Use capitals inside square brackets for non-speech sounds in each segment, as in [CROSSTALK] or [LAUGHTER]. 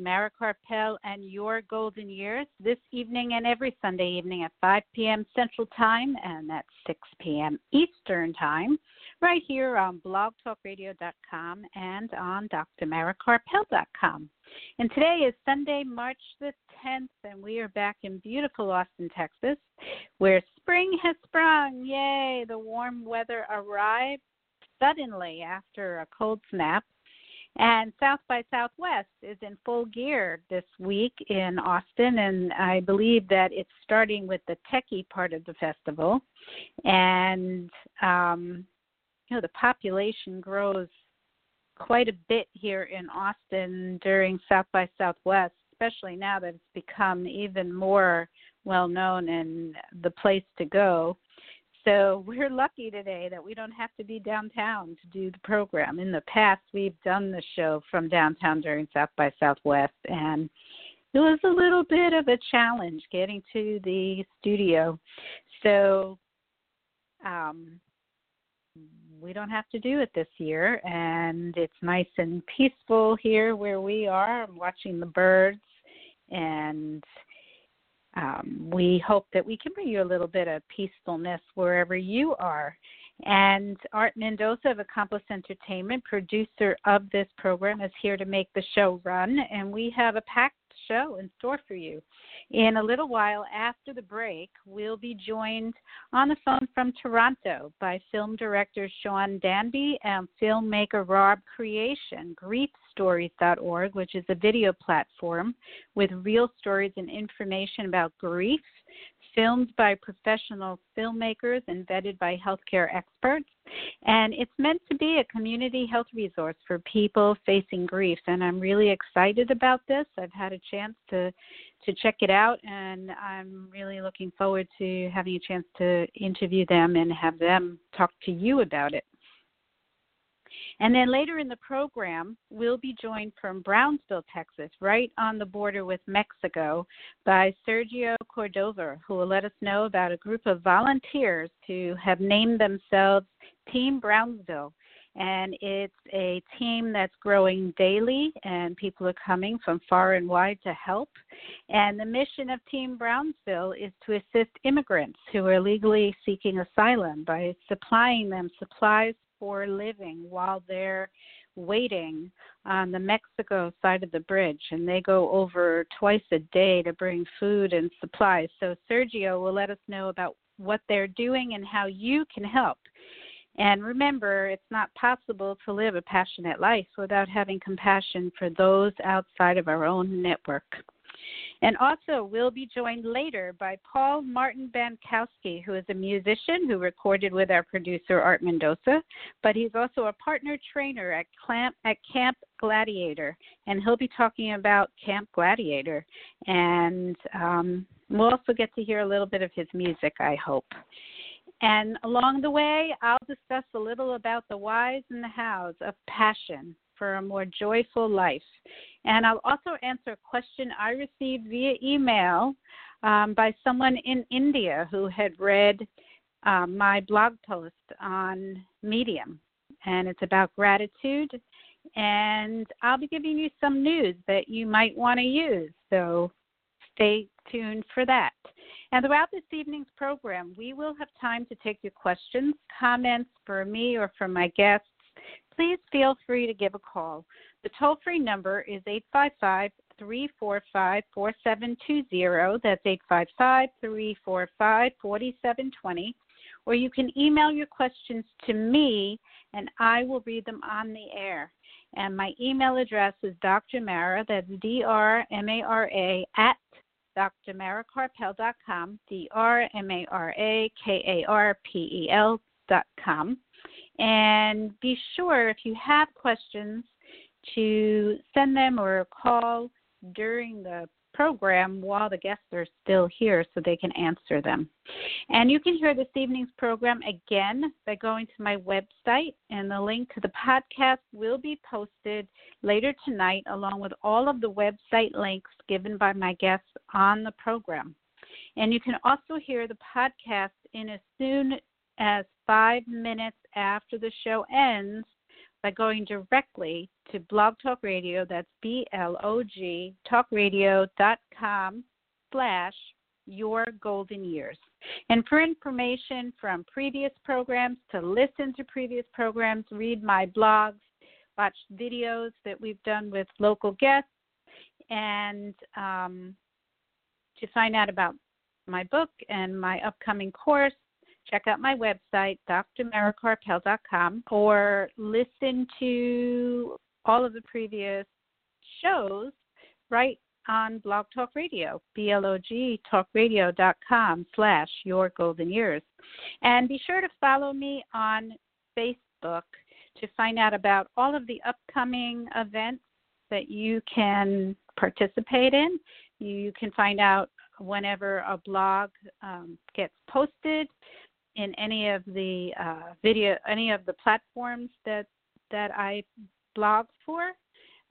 Welcome to Dr. Mara Karpel and Your Golden Years this evening and every Sunday evening at 5 p.m. Central Time and at 6 p.m. Eastern Time, right here on blogtalkradio.com and on drmarakarpel.com. And today is Sunday, March the 10th, and we are back in beautiful Austin, Texas, where spring has sprung. Yay! The warm weather arrived suddenly after a cold snap and South by Southwest is in full gear this week in Austin, and I believe that it's starting with the techie part of the festival. And, um, you know, the population grows quite a bit here in Austin during South by Southwest, especially now that it's become even more well known and the place to go. So [LAUGHS] we're lucky today that we don't have to be downtown to do the program. In the past, we've done the show from downtown during South by Southwest, and it was a little bit of a challenge getting to the studio. So um, we don't have to do it this year, and it's nice and peaceful here where we are. I'm watching the birds and um, we hope that we can bring you a little bit of peacefulness wherever you are. And Art Mendoza of Accomplice Entertainment, producer of this program, is here to make the show run. And we have a packed show in store for you. In a little while after the break, we'll be joined on the phone from Toronto by film director Sean Danby and filmmaker Rob Creation, griefstories.org, which is a video platform with real stories and information about grief, filmed by professional filmmakers and vetted by healthcare experts. And it's meant to be a community health resource for people facing grief. And I'm really excited about this. I've had a chance to to check it out and I'm really looking forward to having a chance to interview them and have them talk to you about it. And then later in the program, we'll be joined from Brownsville, Texas, right on the border with Mexico, by Sergio Cordova, who will let us know about a group of volunteers who have named themselves Team Brownsville. And it's a team that's growing daily, and people are coming from far and wide to help. And the mission of Team Brownsville is to assist immigrants who are legally seeking asylum by supplying them supplies, for living while they're waiting on the Mexico side of the bridge and they go over twice a day to bring food and supplies. So Sergio will let us know about what they're doing and how you can help. And remember, it's not possible to live a passionate life without having compassion for those outside of our own network. And also, we'll be joined later by Paul Martin Bankowski, who is a musician who recorded with our producer Art Mendoza, but he's also a partner trainer at, Clamp, at Camp Gladiator, and he'll be talking about Camp Gladiator. And um, we'll also get to hear a little bit of his music, I hope. And along the way, I'll discuss a little about the whys and the hows of passion for a more joyful life. And I'll also answer a question I received via email um, by someone in India who had read um, my blog post on Medium. And it's about gratitude. And I'll be giving you some news that you might want to use. So stay tuned for that. And throughout this evening's program, we will have time to take your questions, comments for me or for my guests please feel free to give a call. The toll free number is 855 345 4720. That's 855 345 4720. Or you can email your questions to me and I will read them on the air. And my email address is Dr. Mara, that's D R M A R A, at drmarakarpel.com, D R M A R A K A R P E L.com. And be sure if you have questions to send them or call during the program while the guests are still here so they can answer them. And you can hear this evening's program again by going to my website, and the link to the podcast will be posted later tonight along with all of the website links given by my guests on the program. And you can also hear the podcast in as soon as five minutes after the show ends by going directly to Blog Talk Radio. That's B L O G talkradio.com slash your golden years. And for information from previous programs, to listen to previous programs, read my blogs, watch videos that we've done with local guests, and um, to find out about my book and my upcoming course, check out my website, drmarakarpel.com, or listen to all of the previous shows right on Blog Talk Radio, blogtalkradio.com slash your golden years. And be sure to follow me on Facebook to find out about all of the upcoming events that you can participate in. You can find out whenever a blog um, gets posted in any of the uh, video, any of the platforms that that I blog for.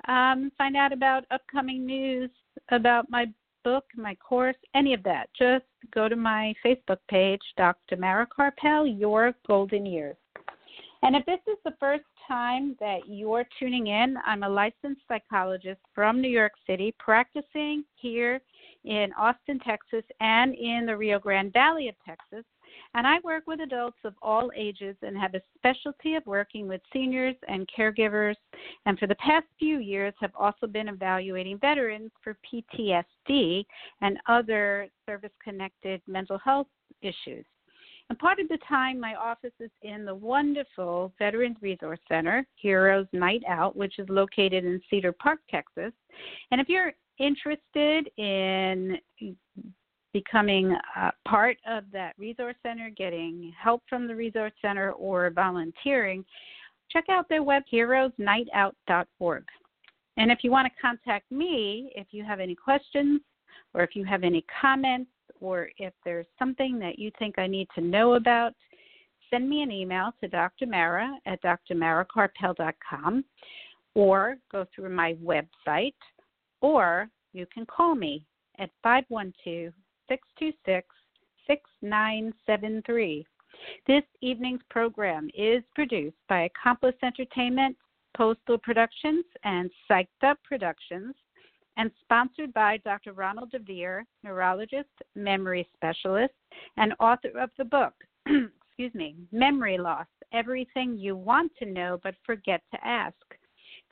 Um, find out about upcoming news about my book, my course, any of that. Just go to my Facebook page, Dr. Mara Karpel, Your Golden Years. And if this is the first time that you're tuning in, I'm a licensed psychologist from New York City, practicing here in Austin, Texas, and in the Rio Grande Valley of Texas. And I work with adults of all ages and have a specialty of working with seniors and caregivers. And for the past few years, have also been evaluating veterans for PTSD and other service connected mental health issues. And part of the time, my office is in the wonderful Veterans Resource Center, Heroes Night Out, which is located in Cedar Park, Texas. And if you're interested in becoming part of that resource center, getting help from the resource center, or volunteering, check out their web heroesnightout.org. And if you want to contact me, if you have any questions or if you have any comments or if there's something that you think I need to know about, send me an email to Dr. Mara at drmarakarpel.com or go through my website or you can call me at 512 626 6973. This evening's program is produced by Accomplice Entertainment, Postal Productions, and Psyched Up Productions, and sponsored by Dr. Ronald DeVere, neurologist, memory specialist, and author of the book, [CLEARS THROAT] excuse me, Memory Loss Everything You Want to Know But Forget to Ask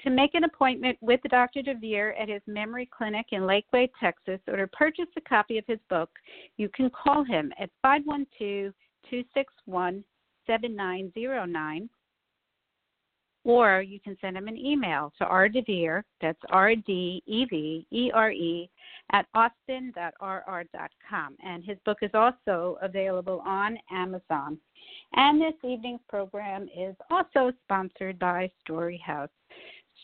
to make an appointment with Dr. DeVere at his memory clinic in Lakeway, Texas, or to purchase a copy of his book, you can call him at 512 261 7909 or you can send him an email to rdevere, that's R-D-E-V-E-R-E, at austin.rr.com. And his book is also available on Amazon. And this evening's program is also sponsored by Storyhouse.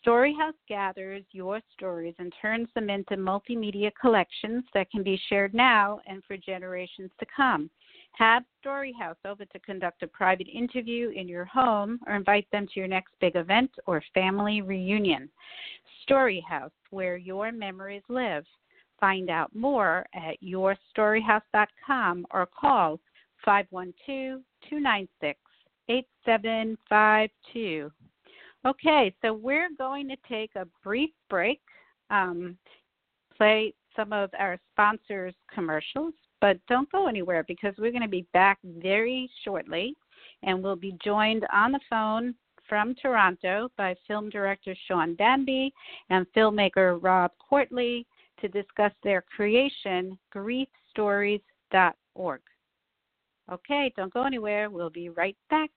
Storyhouse gathers your stories and turns them into multimedia collections that can be shared now and for generations to come. Have Storyhouse over to conduct a private interview in your home or invite them to your next big event or family reunion. Storyhouse, where your memories live. Find out more at yourstoryhouse.com or call 512 296 8752. Okay, so we're going to take a brief break, um, play some of our sponsors' commercials, but don't go anywhere because we're going to be back very shortly, and we'll be joined on the phone from Toronto by film director Sean Danby and filmmaker Rob Quartly to discuss their creation, griefstories.org. Okay, don't go anywhere. We'll be right back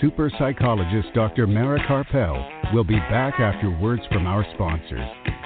super psychologist Dr. Mara Karpel will be back after words from our sponsors.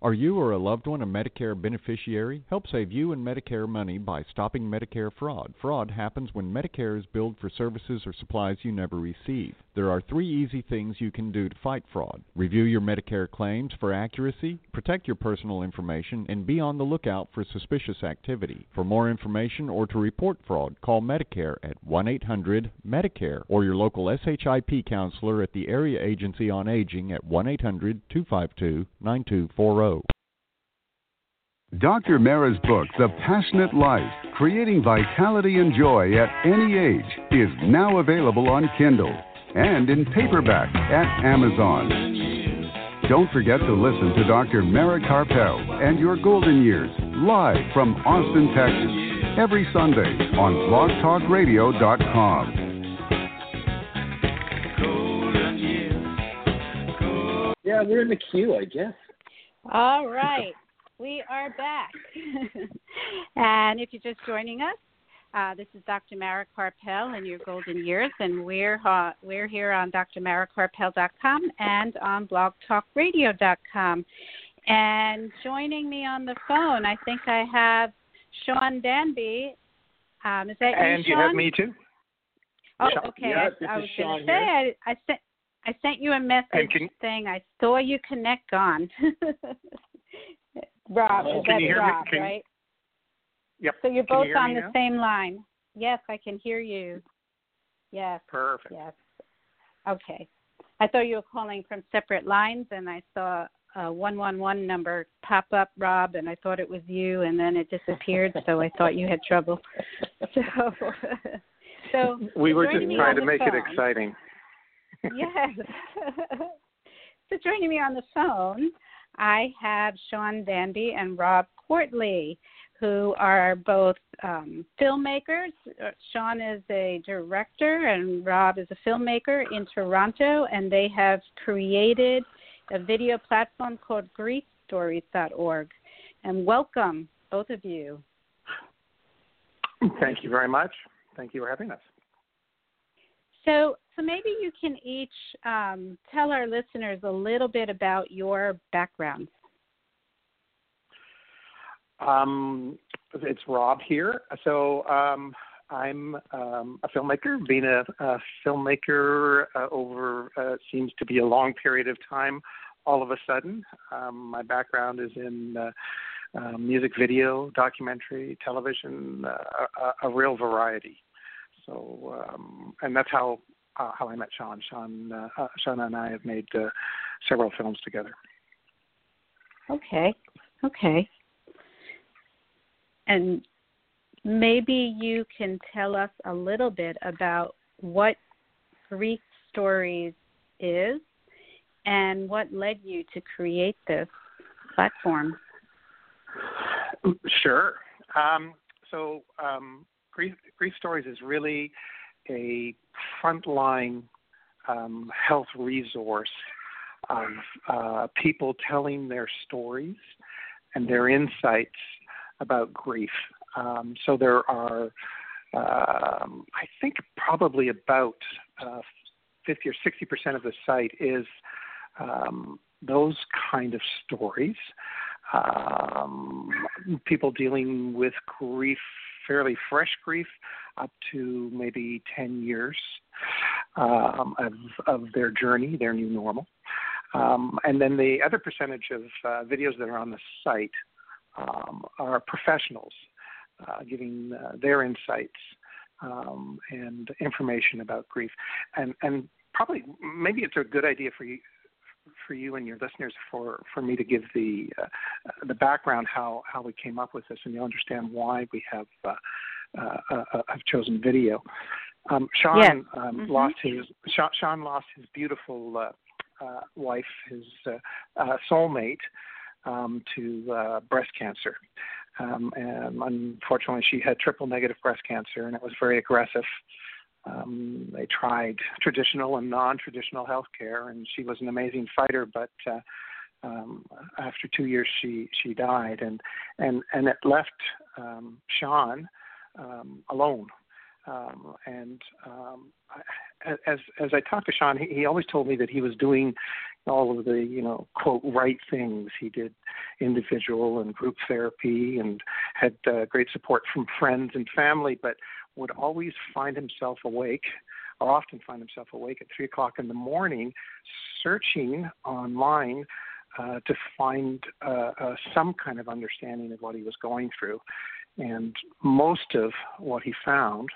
Are you or a loved one a Medicare beneficiary? Help save you and Medicare money by stopping Medicare fraud. Fraud happens when Medicare is billed for services or supplies you never receive. There are three easy things you can do to fight fraud. Review your Medicare claims for accuracy, protect your personal information, and be on the lookout for suspicious activity. For more information or to report fraud, call Medicare at 1 800 Medicare or your local SHIP counselor at the Area Agency on Aging at 1 800 252 9240. Dr. Mara's book, The Passionate Life Creating Vitality and Joy at Any Age, is now available on Kindle and in paperback at Amazon. Don't forget to listen to Dr. Mara Karpel and Your Golden Years live from Austin, Texas, every Sunday on blogtalkradio.com. Yeah, we're in the queue, I guess. All right. We are back. [LAUGHS] and if you're just joining us, uh, this is Dr. Mara Karpel in your golden years, and we're uh, we're here on drmarakarpel.com and on blogtalkradio.com. And joining me on the phone, I think I have Sean Danby. Um, is that and you, you have me too. Oh, Sean- okay. yeah, I, I was Sean going to say I, I sent I sent you a message can- saying I saw you connect on. [LAUGHS] Rob, Oh, is can that you hear me? Rob, Can- right? Yep. So you're Can you both on the now? same line. Yes, I can hear you. Yes, Perfect. yes. Okay. I thought you were calling from separate lines, and I saw a one one one number pop up, Rob, and I thought it was you, and then it disappeared. so I thought you had trouble. [LAUGHS] So, [LAUGHS] so We were just trying to make it exciting. [LAUGHS] yes. so joining me on the phone, I have Sean Danby and Rob Quartly, who are both um, filmmakers. Sean is a director, and Rob is a filmmaker in Toronto, and they have created a video platform called griefstories.org. And welcome, both of you. Thank you very much. Thank you for having us. So, so maybe you can each um, tell our listeners a little bit about your backgrounds. Um, it's Rob here. So um, I'm um, a filmmaker. Being a, a filmmaker uh, over uh, seems to be a long period of time. All of a sudden, um, my background is in uh, uh, music video, documentary, television, uh, a, a real variety. So, um, and that's how uh, how I met Sean. Sean, uh, uh, Sean and I have made uh, several films together. Okay, okay. And maybe you can tell us a little bit about what Grief Stories is and what led you to create this platform. Sure. Um, so, um, Grief, Grief Stories is really a frontline um, health resource of uh, people telling their stories and their insights about grief. Um, so there are, um, I think, probably about uh, 50 or 60 percent of the site is um, those kind of stories. Um, people dealing with grief, fairly fresh grief, up to maybe 10 years um, of, of their journey, their new normal. Um, and then the other percentage of uh, videos that are on the site um, are professionals uh, giving uh, their insights um, and information about grief. And, and probably, maybe it's a good idea for you for you and your listeners for, for me to give the uh, the background how, how we came up with this, and you'll understand why we have uh, uh, uh, have chosen video. Um, Sean Yes. um, Mhm. lost his Sean, Sean lost his beautiful uh, uh, wife, his uh, uh, soulmate, um, to uh, breast cancer. Um, and unfortunately, she had triple negative breast cancer, and it was very aggressive. Um, they tried traditional and non-traditional health care, and she was an amazing fighter. But uh, um, after two years, she she died, and and and it left um, Sean um, alone. Um, and um, as as I talked to Sean, he, he always told me that he was doing all of the you know quote right things. He did individual and group therapy and had uh, great support from friends and family, but would always find himself awake, or often find himself awake at three o'clock in the morning, searching online uh, to find uh, uh, some kind of understanding of what he was going through. And most of what he found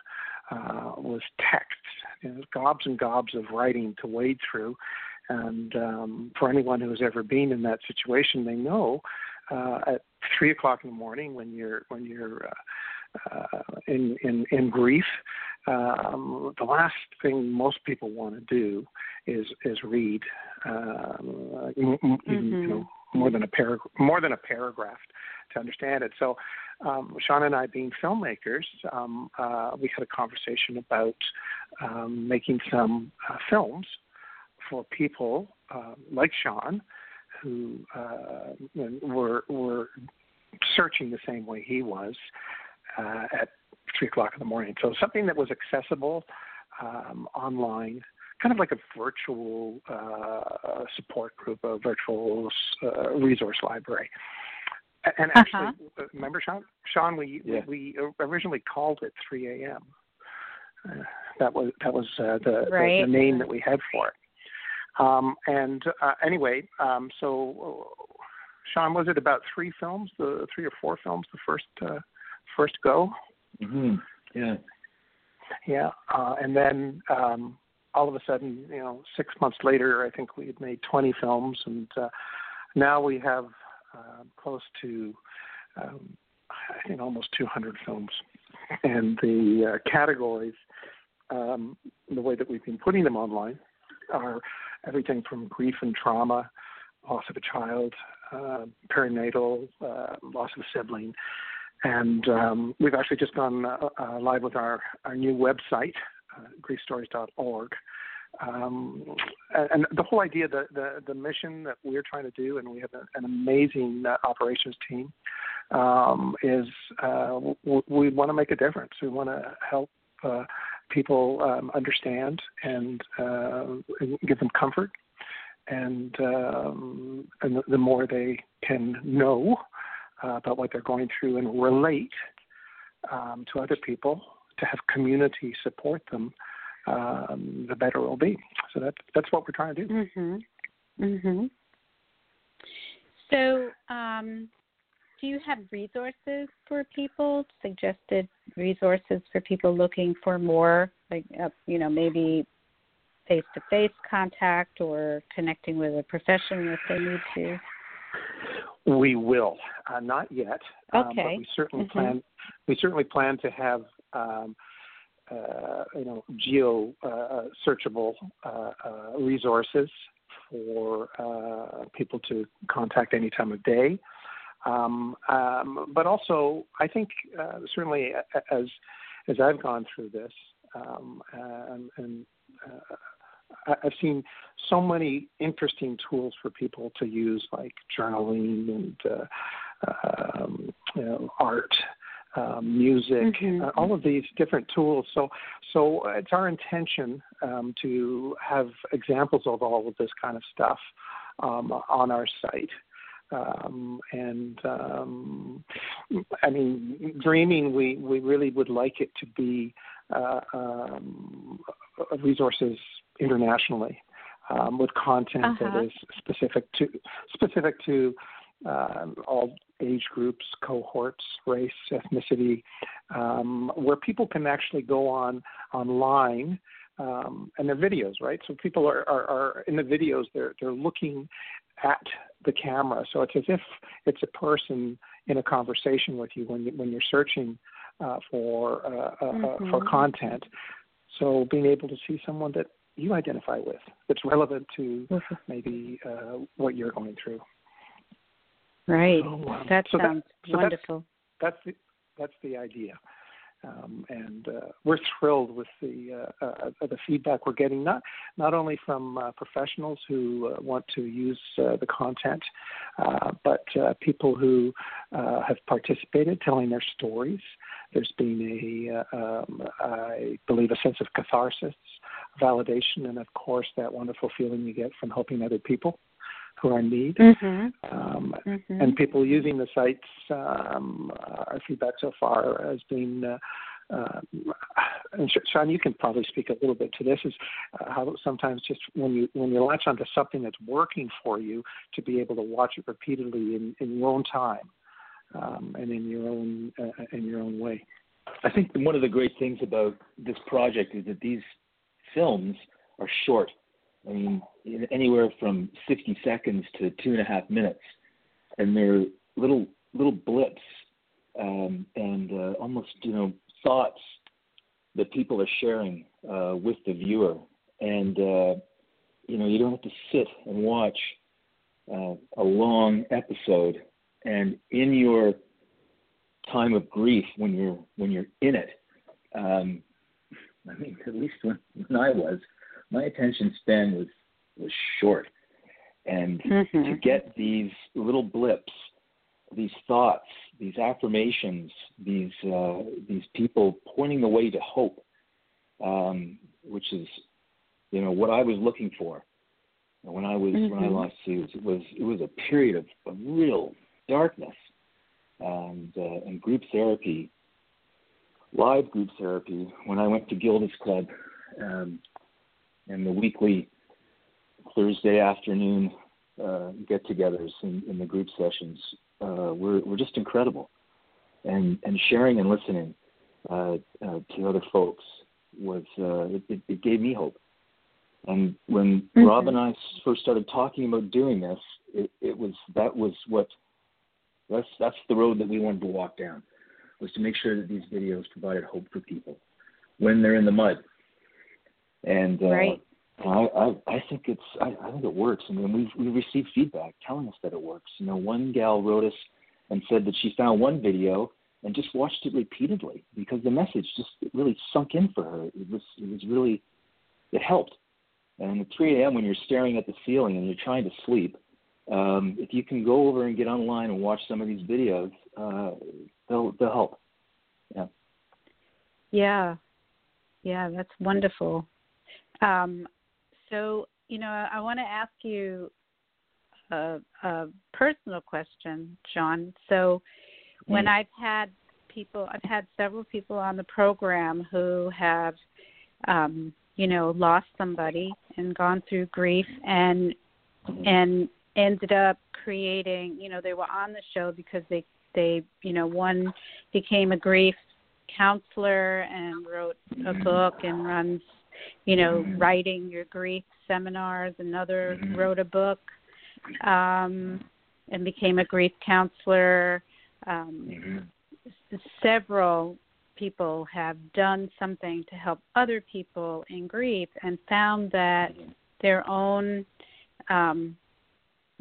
uh, was texts, you know, gobs and gobs of writing to wade through. And um, for anyone who has ever been in that situation, they know uh, at three o'clock in the morning when you're when you're uh, uh, in in in grief, um, the last thing most people want to do is is read, um, mm-hmm. you know, more than a paragraph, more than a paragraph to understand it. So, um, Sean and I, being filmmakers, um, uh, we had a conversation about um, making some uh, films for people uh, like Sean who uh, were were searching the same way he was uh, at three o'clock in the morning. So something that was accessible um, online, kind of like a virtual uh, support group, a virtual uh, resource library. And actually, uh-huh. remember, Sean? Sean, we, yeah. we originally called it 3 a.m. Uh, that was that was uh, the, right. the, the name that we had for it. Um, and uh, anyway, um, so Sean, was it about three films, the three or four films, the first uh, first go? Mm-hmm. Yeah. Yeah, uh, and then um, all of a sudden, you know, six months later, I think we had made 20 films, and uh, now we have uh, close to, um, I think, almost 200 films. And the uh, categories, um, the way that we've been putting them online, are everything from grief and trauma, loss of a child, uh, perinatal, uh, loss of a sibling. And um, we've actually just gone uh, uh, live with our, our new website, uh, griefstories.org. Um, and the whole idea, the, the, the mission that we're trying to do, and we have a, an amazing uh, operations team, um, is w- we want to make a difference. We want to help people um, understand and, uh, give them comfort. And, um, and the, more they can know uh, about what they're going through and relate um, to other people, to have community support them, um, the better it'll be. So that's that's what we're trying to do. Mhm. Mhm. So, um, do you have resources for people? Suggested resources for people looking for more, like uh, you know, maybe face-to-face contact or connecting with a professional if they need to. We will. Uh, not yet. Okay. Um, but we certainly mm-hmm. plan. We certainly plan to have. Um, uh, you know, geo uh, searchable uh, uh resources for uh, people to contact any time of day. Um, um, but also, I think uh, certainly as as I've gone through this, um, and, and I've seen so many interesting tools for people to use, like journaling and uh, um, you know, art, um, music, mm-hmm. uh, all of these different tools. So, so it's our intention um, to have examples of all of this kind of stuff um, on our site. Um, and um, I mean, dreaming, we, we really would like it to be uh, um, resources internationally um, with content uh-huh. that is specific to specific to um, all age groups, cohorts, race, ethnicity, um, where people can actually go on online um, and their videos, right? So people are, are, are in the videos, they're they're looking at the camera, so it's as if it's a person in a conversation with you when you, when you're searching uh, for uh, uh, mm-hmm. for content. So being able to see someone that you identify with that's relevant to maybe uh, what you're going through. Right. So, um, that so sounds so wonderful. That's, that's the that's the idea. Um, and uh, we're thrilled with the uh, uh, the feedback we're getting, not not only from uh, professionals who uh, want to use uh, the content, but people who have participated, telling their stories. There's been a, um, I believe, a sense of catharsis, validation, and of course that wonderful feeling you get from helping other people who are in need. Mm-hmm. Um, mm-hmm. And people using the sites, um, our feedback so far has been. Uh, uh, and Sean, you can probably speak a little bit to this. Is uh, how sometimes just when you when you latch onto something that's working for you, to be able to watch it repeatedly in, in your own time um, and in your own uh, in your own way. I think one of the great things about this project is that these films are short. I mean, anywhere from 60 seconds to two and a half minutes, and they're little little blips um, and uh, almost you know thoughts that people are sharing uh, with the viewer, and uh, you know you don't have to sit and watch uh, a long episode, and in your time of grief when you're when you're in it. Um, I mean, at least when, when I was, my attention span was was short, and mm-hmm. to get these little blips, these thoughts, these affirmations, these uh, these people pointing the way to hope, um, which is, you know, what I was looking for when I was mm-hmm. when I lost Suze. It was it was a period of, of real darkness, and uh, and group therapy, live group therapy. When I went to Gilda's Club. Um, and the weekly Thursday afternoon uh, get-togethers in, in, the group sessions uh, were, were just incredible, and and sharing and listening uh, uh to other folks was uh, it, it, gave me hope. And when mm-hmm. Rob and I first started talking about doing this, it, it was that was what that's that's the road that we wanted to walk down was to make sure that these videos provided hope for people when they're in the mud and uh, right. I, I I think it's I, I think it works. I mean, we've we received feedback telling us that it works. You know, one gal wrote us and said that she found one video and just watched it repeatedly because the message just really sunk in for her. It was it was really it helped. And at 3 a.m. when you're staring at the ceiling and you're trying to sleep, um, if you can go over and get online and watch some of these videos, uh, they'll they'll help. Yeah. Yeah. Yeah, that's wonderful. Um, so, you know, I want to ask you a, a personal question, John. So, when. I've had people, I've had several people on the program who have, um, you know, lost somebody and gone through grief and and ended up creating. You know, they were on the show because they they you know one became a grief counselor and wrote a book and runs you know, mm-hmm. writing your grief seminars. Another mm-hmm. wrote a book um, and became a grief counselor. Um, mm-hmm. Several people have done something to help other people in grief and found that their own, um,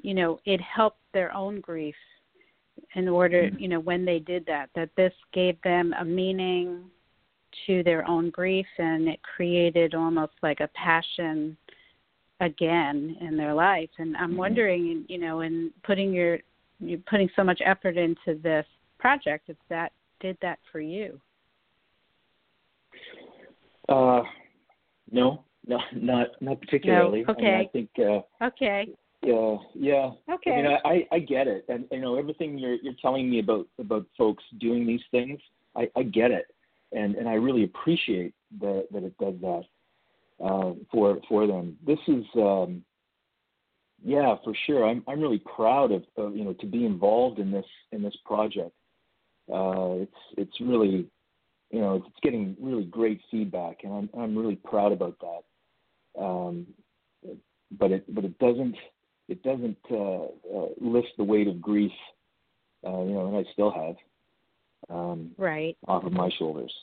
you know, it helped their own grief in order, you know, when they did that, that this gave them a meaning to their own grief and it created almost like a passion again in their life. And i'm mm-hmm. wondering you know in putting your you putting so much effort into this project if that did that for you? Uh no no [LAUGHS] not not particularly. No? okay I, mean, I think uh okay. yeah yeah. Okay. i mean I i get it. And you know everything you're you're telling me about about folks doing these things i i get it and and I really appreciate that that it does that uh, for for them. This is um, yeah, for sure. I'm I'm really proud of, of you know to be involved in this in this project. Uh, it's it's really you know it's getting really great feedback, and I'm I'm really proud about that. Um, but it but it doesn't it doesn't uh, uh, lift the weight of grief, uh, you know, and I still have um, right off of my shoulders.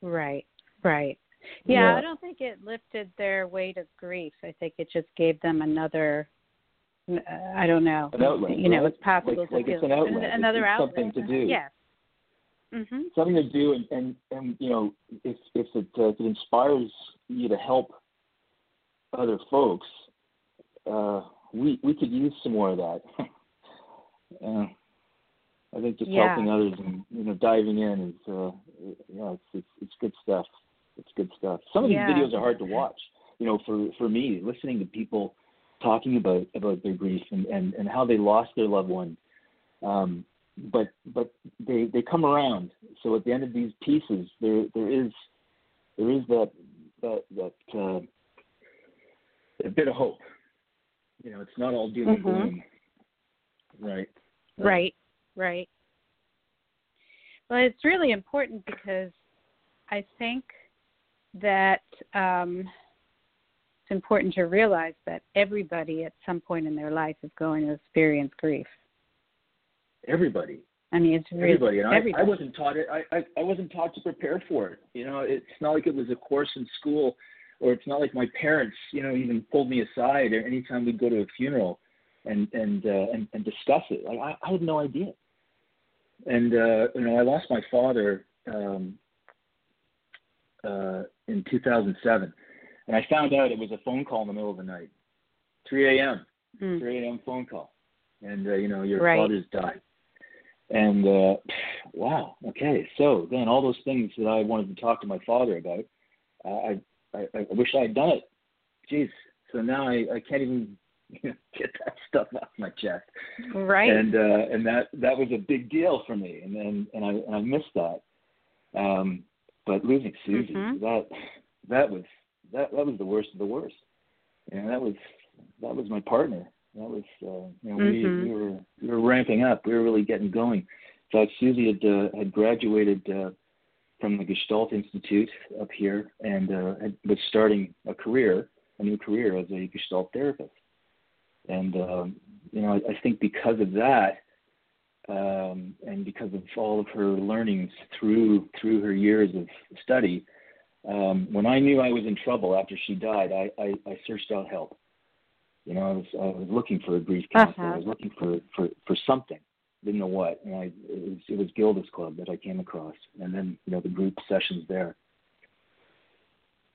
Right, right. Yeah, yeah, I don't think it lifted their weight of grief. I think it just gave them another I don't know. An outlet, you know, it's possible like, to like it's an outlet. another it's, outlet. something to do. Yes. Mhm. Something to do, and and, and you know, if if it, uh, if it inspires you to help other folks, uh, we we could use some more of that. [LAUGHS] uh, I think just Yeah. helping others and you know diving in is uh, you know it's, it's it's good stuff. It's good stuff. Some of these Yeah. videos are hard to watch. You know, for for me, listening to people talking about about their grief and and, and how they lost their loved one. Um, but but they they come around. So at the end of these pieces, there there is there is that that that uh, a bit of hope. You know, it's not all doom and Mhm. gloom. Right. Right, right. Well, it's really important because I think that um, it's important to realize that everybody at some point in their life is going to experience grief. Everybody. I mean, it's really Everybody. And I, everybody. I wasn't taught it. I, I I wasn't taught to prepare for it. You know, it's not like it was a course in school, or it's not like my parents, you know, even pulled me aside or anytime we'd go to a funeral and and uh, and, and discuss it. Like I, I had no idea. And uh, you know, I lost my father um, uh, in 2007, and I found out it was a phone call in the middle of the night, 3 a.m. Mm. 3 a.m. phone call, and uh, you know your Right. father's died, and uh, wow, okay, so then all those things that I wanted to talk to my father about, uh, I, I I wish I had done it. Jeez, so now I I can't even [LAUGHS] get that stuff off my chest, Right. and uh, and that that was a big deal for me, and and and I and I missed that. Um, but losing Susie, Mhm. that that was that that was the worst of the worst, and that was that was my partner. That was uh, you know Mhm. we we were we were ramping up. We were really getting going. In fact, Susie had uh, had graduated uh, from the Gestalt Institute up here and uh, had, was starting a career, a new career as a Gestalt therapist. And um, you know, I, I think because of that, um, and because of all of her learnings through through her years of study, um, when I knew I was in trouble after she died, I, I, I searched out help. You know, I was I was looking for a grief counselor. Uh-huh. I was looking for, for for something. Didn't know what. And I it was it was Gilda's Club that I came across, and then you know the group sessions there.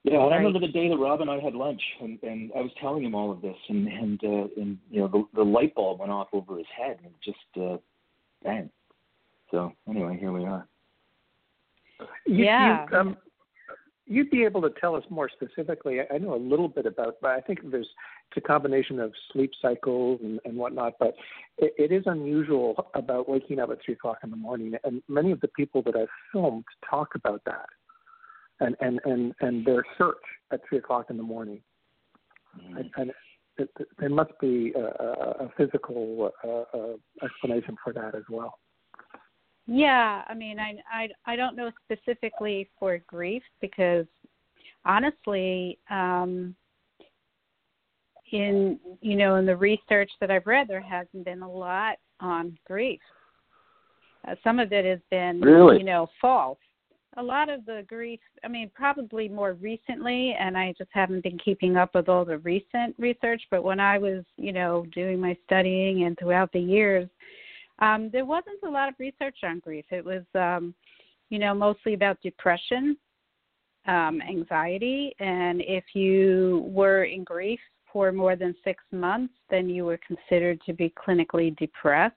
Yeah, and I remember the day that Rob and I had lunch, and, and I was telling him all of this, and and uh, and you know the the light bulb went off over his head, and just uh, bang. So anyway, here we are. You, Yeah. You, um, you'd be able to tell us more specifically. I, I know a little bit about, but I think there's it's a combination of sleep cycles and, and whatnot. But it, it is unusual about waking up at three o'clock in the morning, and many of the people that I've filmed talk about that, and and and and their search at three o'clock in the morning, and, and it, it, there must be a, a, a physical uh, uh, explanation for that as well. Yeah, I mean, I, I I don't know specifically for grief because honestly, um, in you know in the research that I've read, there hasn't been a lot on grief. Uh, some of it has been Really? you know false. A lot of the grief, I mean, probably more recently, and I just haven't been keeping up with all the recent research. But when I was, you know, doing my studying and throughout the years, um, there wasn't a lot of research on grief. It was, um, you know, mostly about depression, um, anxiety, and if you were in grief for more than six months, then you were considered to be clinically depressed,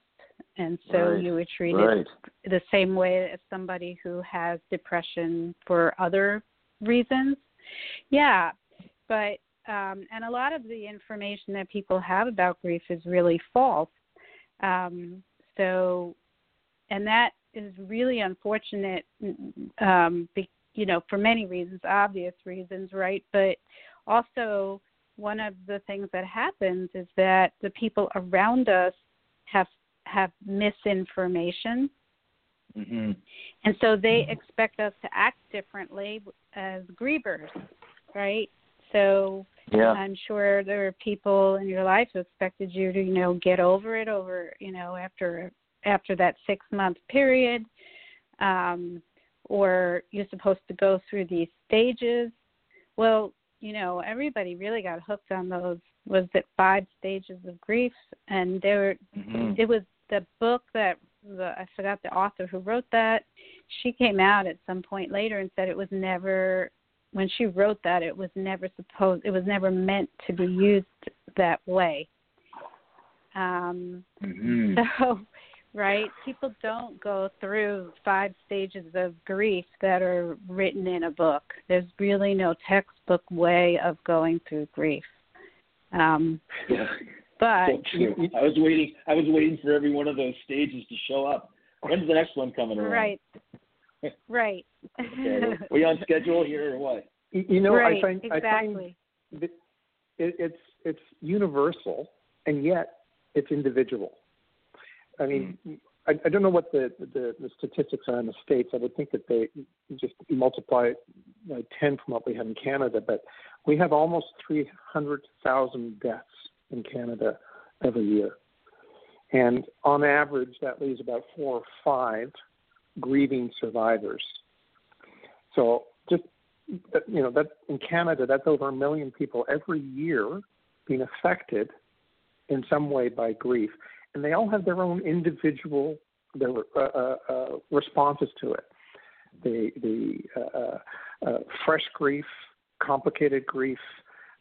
and so Right, you were treated Right. the same way as somebody who has depression for other reasons. Yeah, but um, and a lot of the information that people have about grief is really false. Um, so, and that is really unfortunate. Um, be, you know, for many reasons, obvious reasons, right? But also, one of the things that happens is that the people around us have have misinformation. Hmm and so they expect us to act differently as grievers right? So Yeah. i'm sure there are people in your life who expected you to you know get over it over you know after after that six month period um or you're supposed to go through these stages. Well you know everybody really got hooked on those was it five stages of grief, and there Mm-hmm. it was the book that the I forgot the author who wrote that. She came out at some point later and said it was never when she wrote that it was never supposed it was never meant to be used that way. Um Mm-hmm. [LAUGHS] so right, people don't go through five stages of grief that are written in a book. There's really no textbook way of going through grief. Um Yeah. But So true. I was waiting. I was waiting for every one of those stages to show up. When's the next one coming around? right. [LAUGHS] Right. Okay. Are we on schedule here or what? You you know, right, I find I find exactly. it, it's it's universal and yet it's individual. I mean, hmm. I, I don't know what the, the the statistics are in the states. I would think that they just multiply it by ten from what we have in Canada, but we have almost three hundred thousand deaths in Canada every year, and on average, that leaves about four or five grieving survivors. So just you know that in Canada, that's over a million people every year being affected in some way by grief, and they all have their own individual their uh, uh, uh, responses to it. The the uh, uh, uh, fresh grief, complicated grief,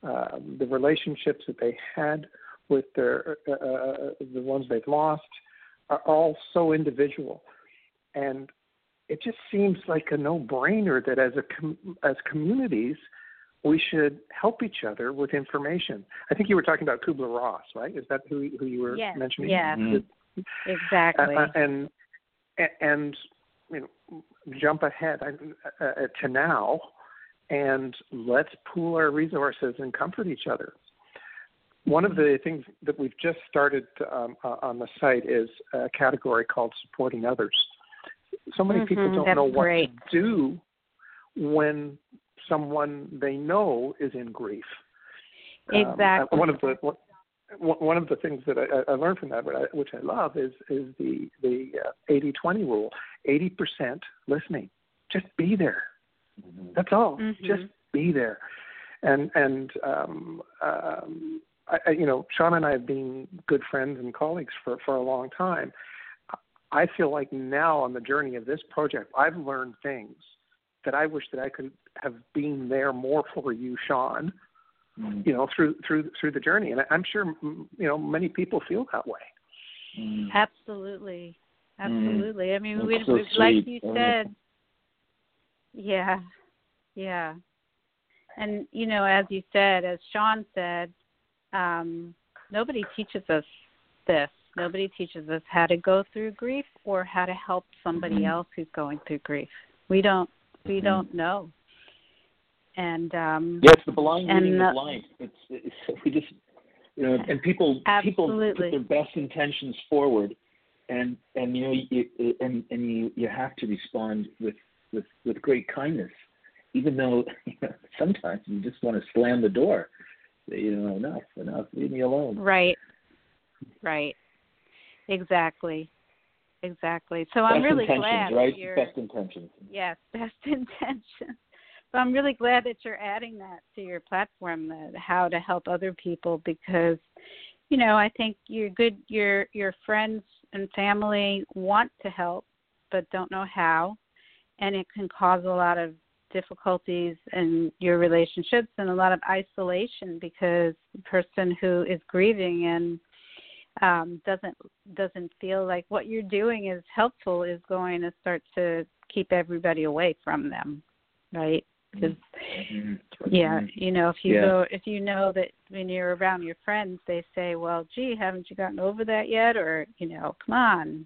um, the relationships that they had with their uh, uh, the ones they've lost are all so individual, and it just seems like a no-brainer that as a com- as communities we should help each other with information. I think you were talking about Kubler Ross, right? Is that who who you were Yes, mentioning? yes. Mhm. Exactly. Uh, and and you know, jump ahead uh, uh, to now, and let's pool our resources and comfort each other. One of the things that we've just started um, uh, on the site is a category called supporting others. So many people Mhm, don't know what great. to do when someone they know is in grief. Um, Exactly. one of the one- one of the things that I, I learned from that, which I love, is is the the uh, 80-20 rule. Eighty percent listening. Just be there. Mhm. That's all. Mhm. Just be there. And and um, um, I, I, you know, Sean and I have been good friends and colleagues for for a long time. I feel like now on the journey of this project, I've learned things that I wish that I could have been there more for you, Sean. Mhm. You know, through through through the journey, and I'm sure you know many people feel that way. Mhm. Absolutely. Absolutely. I mean, we, so we like sweet. you said. Yeah. Yeah. And you know, as you said, as Sean said, um, nobody teaches us this. Nobody teaches us how to go through grief or how to help somebody Mhm. else who's going through grief. We don't we Mhm. don't know. And um Yeah, it's the blind And leading the- the blind. It's, it's [LAUGHS] we just you know, and people people put their best intentions forward, and and you know, you, and and you you have to respond with with with great kindness, even though you [LAUGHS] know, sometimes you just want to slam the door. You know, enough, enough, leave me alone. Right. Right. Exactly. Exactly. So I'm really glad right? you're Best intentions. yes, [LAUGHS] best intentions. So I'm really glad that you're adding that to your platform, that how to help other people because you know, I think your good your your friends and family want to help but don't know how and it can cause a lot of difficulties in your relationships and a lot of isolation because the person who is grieving and um, doesn't doesn't feel like what you're doing is helpful is going to start to keep everybody away from them, right? Because Mhm. yeah, you know, if you Yeah. go, if you know that when you're around your friends, they say, "Well, gee, haven't you gotten over that yet?" Or you know, "Come on,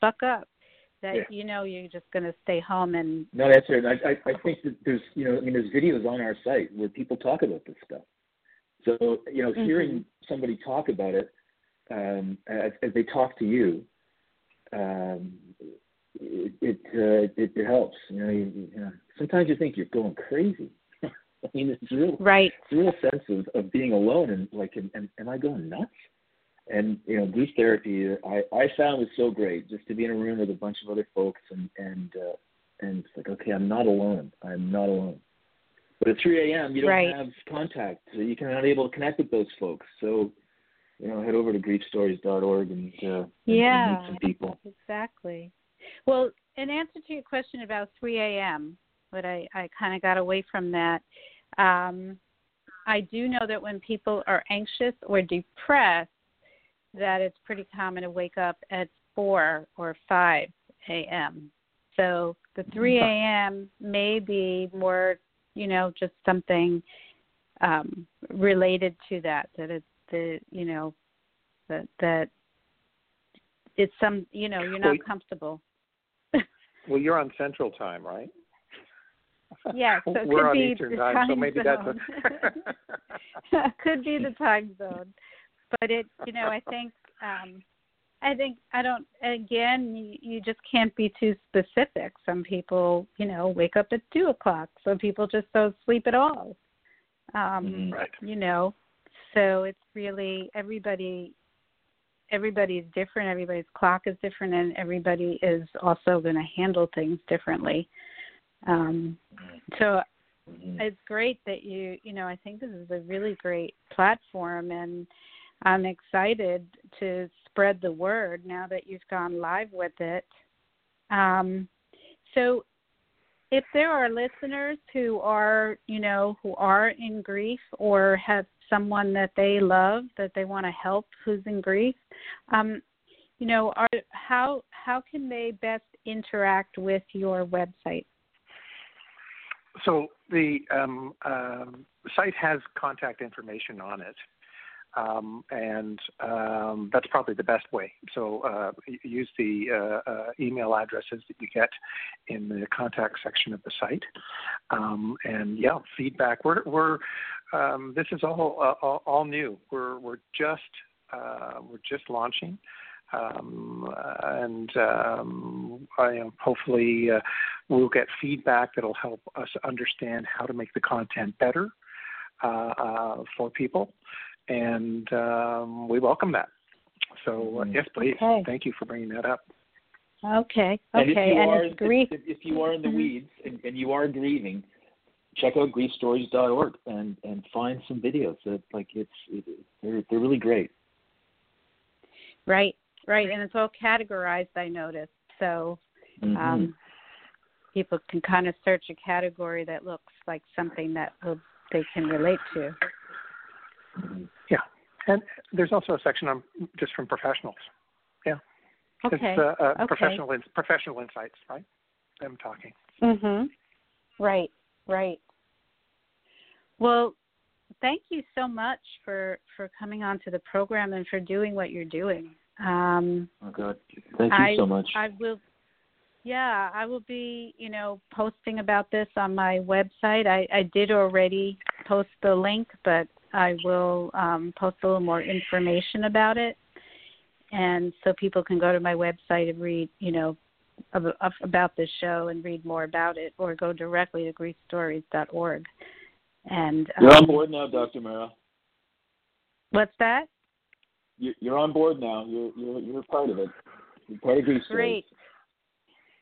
fuck up." That Yeah. you know you're just going to stay home and No, that's it. I, I I think that there's you know I mean there's videos on our site where people talk about this stuff. So you know hearing somebody talk about it um, as, as they talk to you, um, it it, uh, it it helps. You know, you, you know sometimes you think you're going crazy. [LAUGHS] I mean it's real right, it's a real sense of, of being alone and like am, am, am I going nuts? And you know, group therapy I, I found was so great just to be in a room with a bunch of other folks and and uh, and it's like okay, I'm not alone. I'm not alone. But at 3 a.m., you don't Right. have contact. So you can not able to connect with those folks. So, you know, head over to griefstories.org and, uh, and- Yeah. and meet some people. Exactly. Well, in answer to your question about 3 a.m., but I, I kind of got away from that. Um, I do know that when people are anxious or depressed, that it's pretty common to wake up at 4 or 5 a.m. So the 3 a.m. may be more, you know, just something um, related to that. That it's the, you know, that that it's some, you know, you're not Well, comfortable. [LAUGHS] Well, you're on Central Time, right? Yeah, so [LAUGHS] it We're could on be Eastern the time, so maybe zone. that's a [LAUGHS] could be the time zone but it you know i think um i think i don't again you, you just can't be too specific some people you know wake up at two o'clock some people just don't sleep at all um Mhm. right. you know so it's really everybody everybody's different everybody's clock is different and everybody is also going to handle things differently um so Mhm. it's great that you you know i think this is a really great platform and i'm excited to spread the word now that you've gone live with it. Um, so if there are listeners who are you know who are in grief or have someone that they love that they want to help who's in grief um, you know are how how can they best interact with your website? So the um, um, site has contact information on it, um, and um, that's probably the best way. So uh, use the uh, uh, email addresses that you get in the contact section of the site, um, and yeah, feedback. We're we're um, this is all, uh, all all new. We're we're just uh, we're just launching. Um, and um, I, hopefully uh, we'll get feedback that'll help us understand how to make the content better for people, and um, we welcome that. So uh, Mhm. yes, please. Okay. Thank you for bringing that up. okay Okay. And if okay you and are, it's grief if, if you are in the Mhm. weeds and, and you are grieving, check out griefstories.org and and find some videos that like it's it, they're they're really great. Right, right, and it's all categorized. I noticed, so Mhm. um, people can kind of search a category that looks like something that will, they can relate to. Mhm. And there's also a section on just from professionals. Yeah. Okay. It's uh, uh, okay. professional in, professional insights, right? Them talking. Mhm. Right, right. Well, thank you so much for for coming on to the program and for doing what you're doing. Um, Oh God, thank you I, so much. I will. Yeah, I will be, you know, posting about this on my website. I, I did already post the link, but I will um, post a little more information about it, and so people can go to my website and read, you know, ab- ab- about this show and read more about it, or go directly to griefstories.org. And You're on um, board now, Dr. Mara. What's that? You're, you're on board now. You're you're you're part of it. You're part of Grief Stories.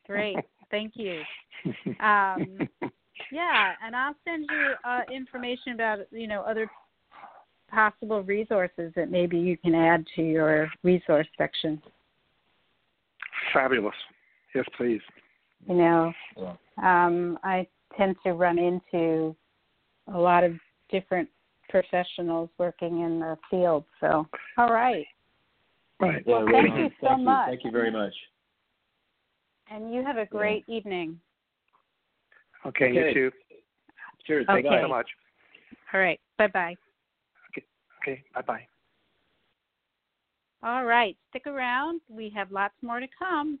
Great, great. Thank you. [LAUGHS] Um, yeah, and I'll send you uh, information about you know other possible resources that maybe you can add to your resource section. Fabulous. Yes, please. You know, Yeah. um, I tend to run into a lot of different professionals working in the field. So, all right, Right. Yeah, Well, thank on. you so thank much. You. Thank you very much. and you have a great evening. Okay, Okay. you too. Cheers. Thank you so much. All right, bye bye. Okay, bye bye. All right, stick around. We have lots more to come.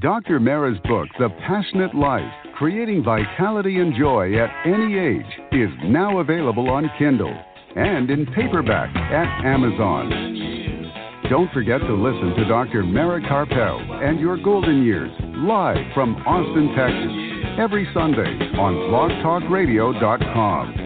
Dr. Mara's book, The Passionate Life Creating Vitality and Joy at Any Age, is now available on Kindle and in paperback at Amazon. Don't forget to listen to Dr. Mara Karpel and Your Golden Years live from Austin, Texas, every Sunday on blogtalkradio.com.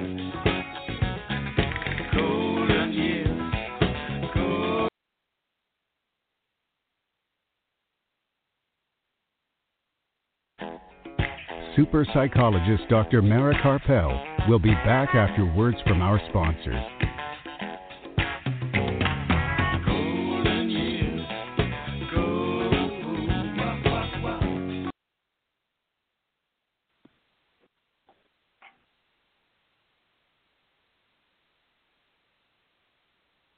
super psychologist Dr. Mara Karpel will be back after words from our sponsors.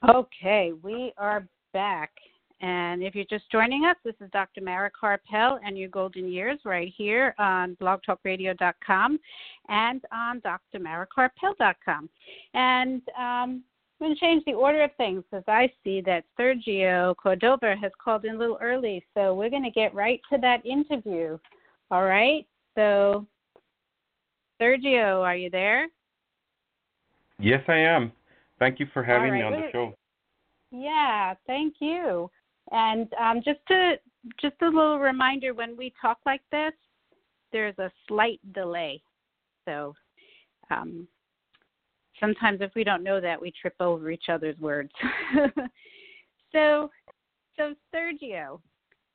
Okay, we are back. And if you're just joining us, this is Dr. Mara Karpel and your golden years right here on blogtalkradio.com and on drmarakarpel.com. And um, I'm going to change the order of things because I see that Sergio Cordova has called in a little early. So we're going to get right to that interview. All right. So, Sergio, are you there? Yes, I am. Thank you for having right. me on the show. Yeah, thank you. And um, just to just a little reminder, when we talk like this, there's a slight delay. So um, sometimes if we don't know that, we trip over each other's words. [LAUGHS] so, so Sergio,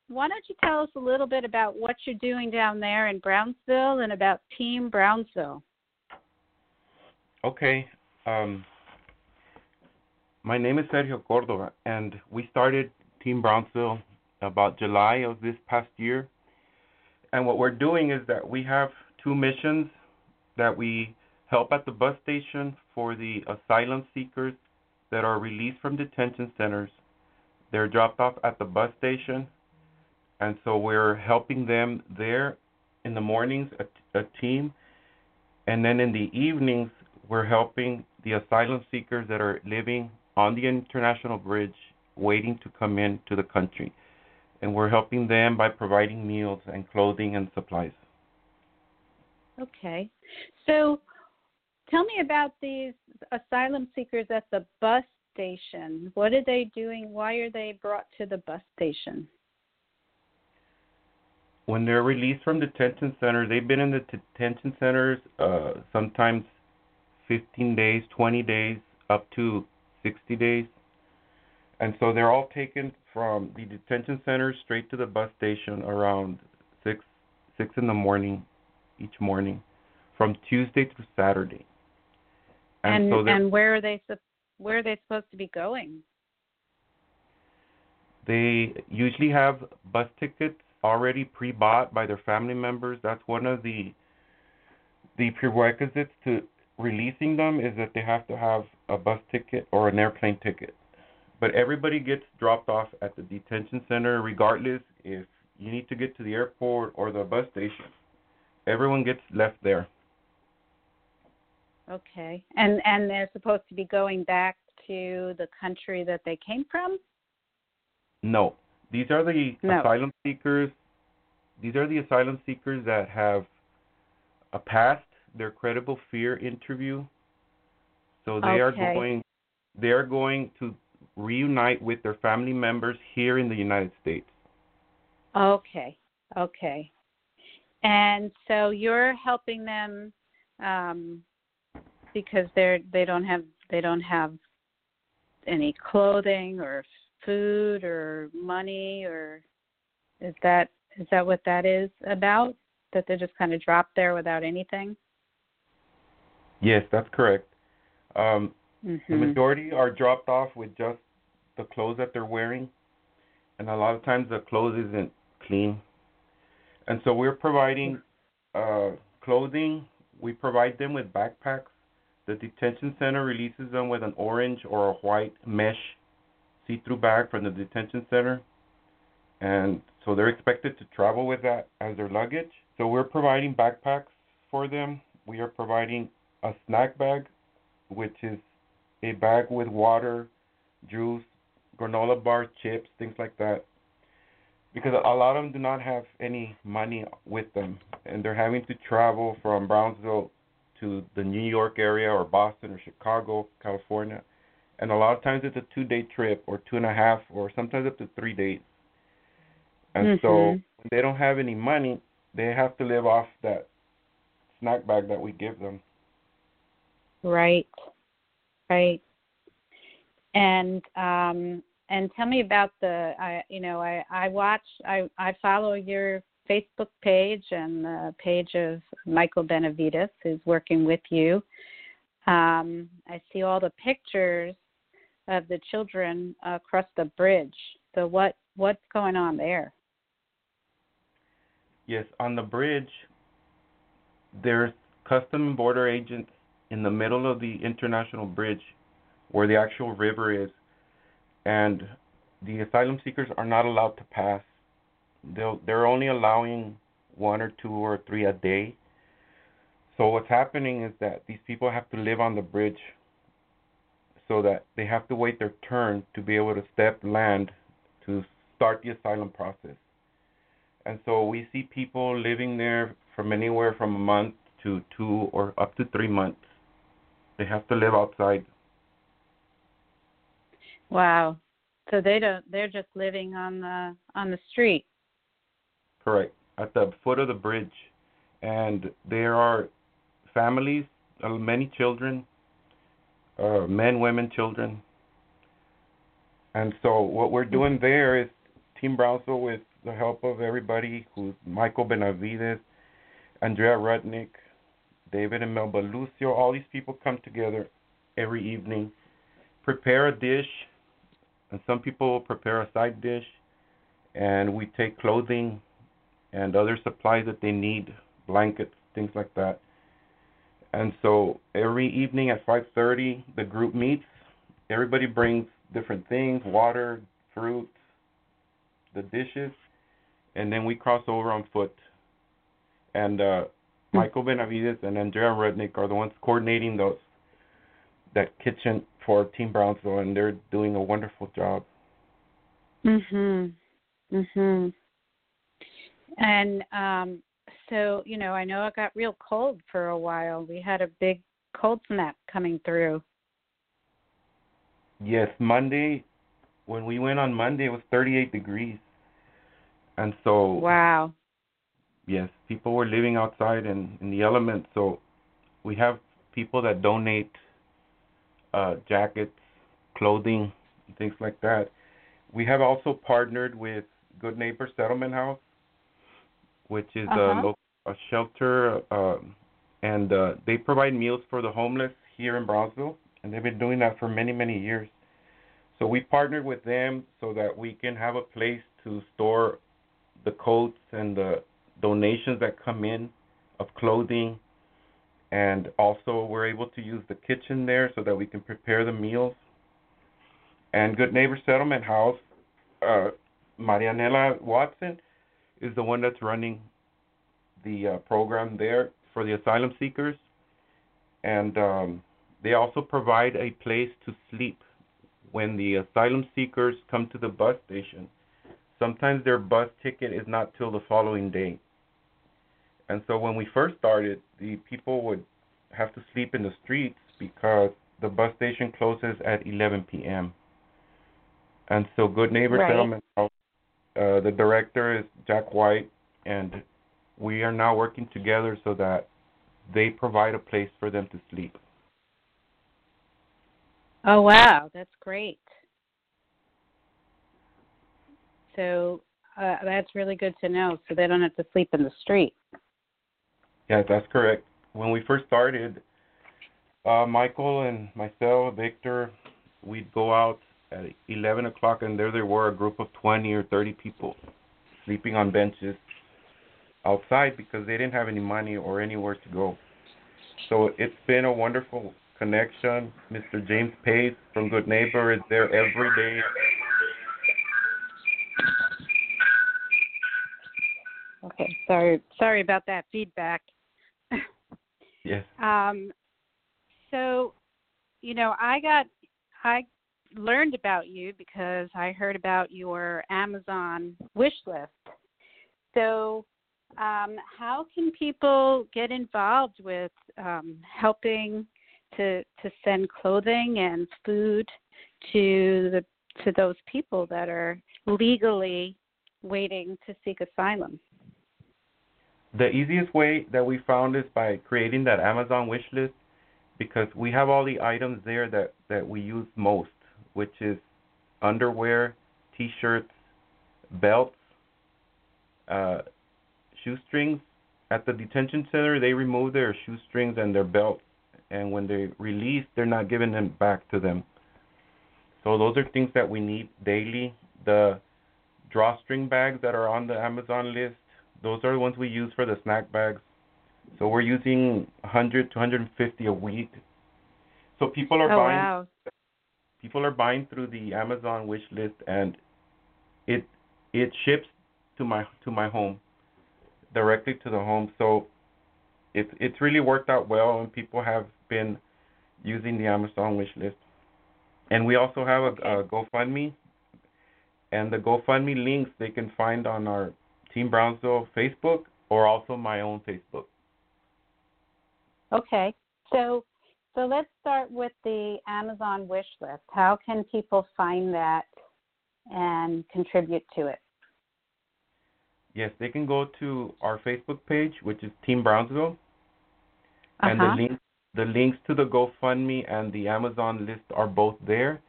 why don't you tell us a little bit about what you're doing down there in Brownsville and about Team Brownsville? Okay. Um, my name is Sergio Cordova, and we started Team Brownsville about July of this past year. And what we're doing is that we have two missions that we help at the bus station for the asylum seekers that are released from detention centers. They're dropped off at the bus station, and so we're helping them there in the mornings, a, a team, and then in the evenings, we're helping the asylum seekers that are living on the international bridge waiting to come into the country. And we're helping them by providing meals and clothing and supplies. Okay. So tell me about these asylum seekers at the bus station. What are they doing? Why are they brought to the bus station? When they're released from detention centers, they've been in the detention centers uh, sometimes 15 days, 20 days, up to 60 days. And so they're all taken from the detention center straight to the bus station around six six in the morning each morning, from Tuesday through Saturday. And And, so and where are they where are they supposed to be going? they usually have bus tickets already pre-bought by their family members. That's one of the the prerequisites to releasing them is that they have to have a bus ticket or an airplane ticket. But everybody gets dropped off at the detention center regardless if you need to get to the airport or the bus station. Everyone gets left there. Okay. And and they're supposed to be going back to the country that they came from? No. These are the No. asylum seekers. These are the asylum seekers that have a passed their credible fear interview. So they are going they are going to reunite with their family members here in the United States. Okay. Okay. And so you're helping them um because they're they don't have they don't have any clothing or food or money or is that is that what that is about that they're just kind of dropped there without anything Yes, that's correct. Um, The mhm majority are dropped off with just the clothes that they're wearing, and a lot of times the clothes isn't clean. And so we're providing uh, clothing. We provide them with backpacks. The detention center releases them with an orange or a white mesh see-through bag from the detention center, and so they're expected to travel with that as their luggage. So we're providing backpacks for them. We are providing a snack bag, which is a bag with water, juice, granola bars, chips, things like that. Because a lot of them do not have any money with them, and they're having to travel from Brownsville to the New York area or Boston or Chicago, California. And a lot of times it's a two day trip or two and a half or sometimes up to three days. And so Mhm. when they don't have any money, they have to live off that snack bag that we give them. Right. Right. And um and tell me about the I you know, I I watch I I follow your Facebook page and the page of Michael Benavides, who's working with you. Um, I see all the pictures of the children across the bridge. So what what's going on there? Yes, on the bridge, there's custom border agents in the middle of the international bridge where the actual river is, and the asylum seekers are not allowed to pass. They'll, they're only allowing one or two or three a day. So what's happening is that these people have to live on the bridge so that they have to wait their turn to be able to step land to start the asylum process. And so we see people living there from anywhere from a month to two or up to three months. They have to live outside. Wow. So they don't they're just living on the on the street. Correct. At the foot of the bridge. And there are families, uh, many children, uh, men, women, children. And so what we're doing there is Team Brownsville with the help of everybody who's Michael Benavides, Andrea Rudnick, David and Melba Lucio, all these people come together every evening, prepare a dish, and some people prepare a side dish, and we take clothing and other supplies that they need, blankets, things like that. And so every evening at 5:30, the group meets. Everybody brings different things: water, fruit, the dishes, and then we cross over on foot. And uh, hmm. Michael Benavides and Andrea Rudnick are the ones coordinating those that kitchen for Team Brownsville, and they're doing a wonderful job. Mhm. Mhm. And um, so, you know, I know it got real cold for a while. We had a big cold snap coming through. Yes, Monday, when we went on Monday, it was 38 degrees. And so. Wow. Yes, people were living outside in, in the elements. So we have people that donate uh, jackets, clothing, things like that. We have also partnered with Good Neighbor Settlement House which is uh-huh. a local a shelter, uh, and uh, they provide meals for the homeless here in Brownsville, and they've been doing that for many many years. So we partnered with them so that we can have a place to store the coats and the donations that come in of clothing and also we're able to use the kitchen there so that we can prepare the meals. And Good Neighbor Settlement House, uh, Marianela Watson, is the one that's running the uh, program there for the asylum seekers, and um, they also provide a place to sleep when the asylum seekers come to the bus station. Sometimes their bus ticket is not till the following day. And so when we first started, the people would have to sleep in the streets because the bus station closes at 11 p.m. And so Good Neighbor right. Settlement uh, the director is Jack White, and we are now working together so that they provide a place for them to sleep. Oh wow, that's great. So uh, that's really good to know. So they don't have to sleep in the street. Yeah, that's correct. When we first started, uh, Michael and myself, Victor, we'd go out at 11 o'clock, and there they were, a group of 20 or 30 people sleeping on benches outside because they didn't have any money or anywhere to go. So it's been a wonderful connection. Mr. James Pace from Good Neighbor is there every day. Okay, sorry, sorry about that feedback. Um, so, you know, I got I learned about you because I heard about your Amazon wish list. So, um, how can people get involved with um, helping to to send clothing and food to the to those people that are legally waiting to seek asylum? The easiest way that we found is by creating that Amazon wish list because we have all the items there that, that we use most which is underwear, t-shirts, belts, uh, shoestrings at the detention center. They remove their shoestrings and their belts, and when they release, they're not giving them back to them. So those are things that we need daily. The drawstring bags that are on the Amazon list, those are the ones we use for the snack bags. So we're using 100 to 150 a week. So people are oh, buying wow. people are buying through the Amazon wish list and it it ships to my to my home directly to the home. So it's it's really worked out well and people have been using the Amazon wish list. And we also have a, a GoFundMe and the GoFundMe links they can find on our Team Brownsville Facebook or also my own Facebook. Okay. So so let's start with the Amazon wish list. How can people find that and contribute to it? Yes, they can go to our Facebook page, which is Team Brownsville, uh-huh. and the link the links to the GoFundMe and the Amazon list are both there.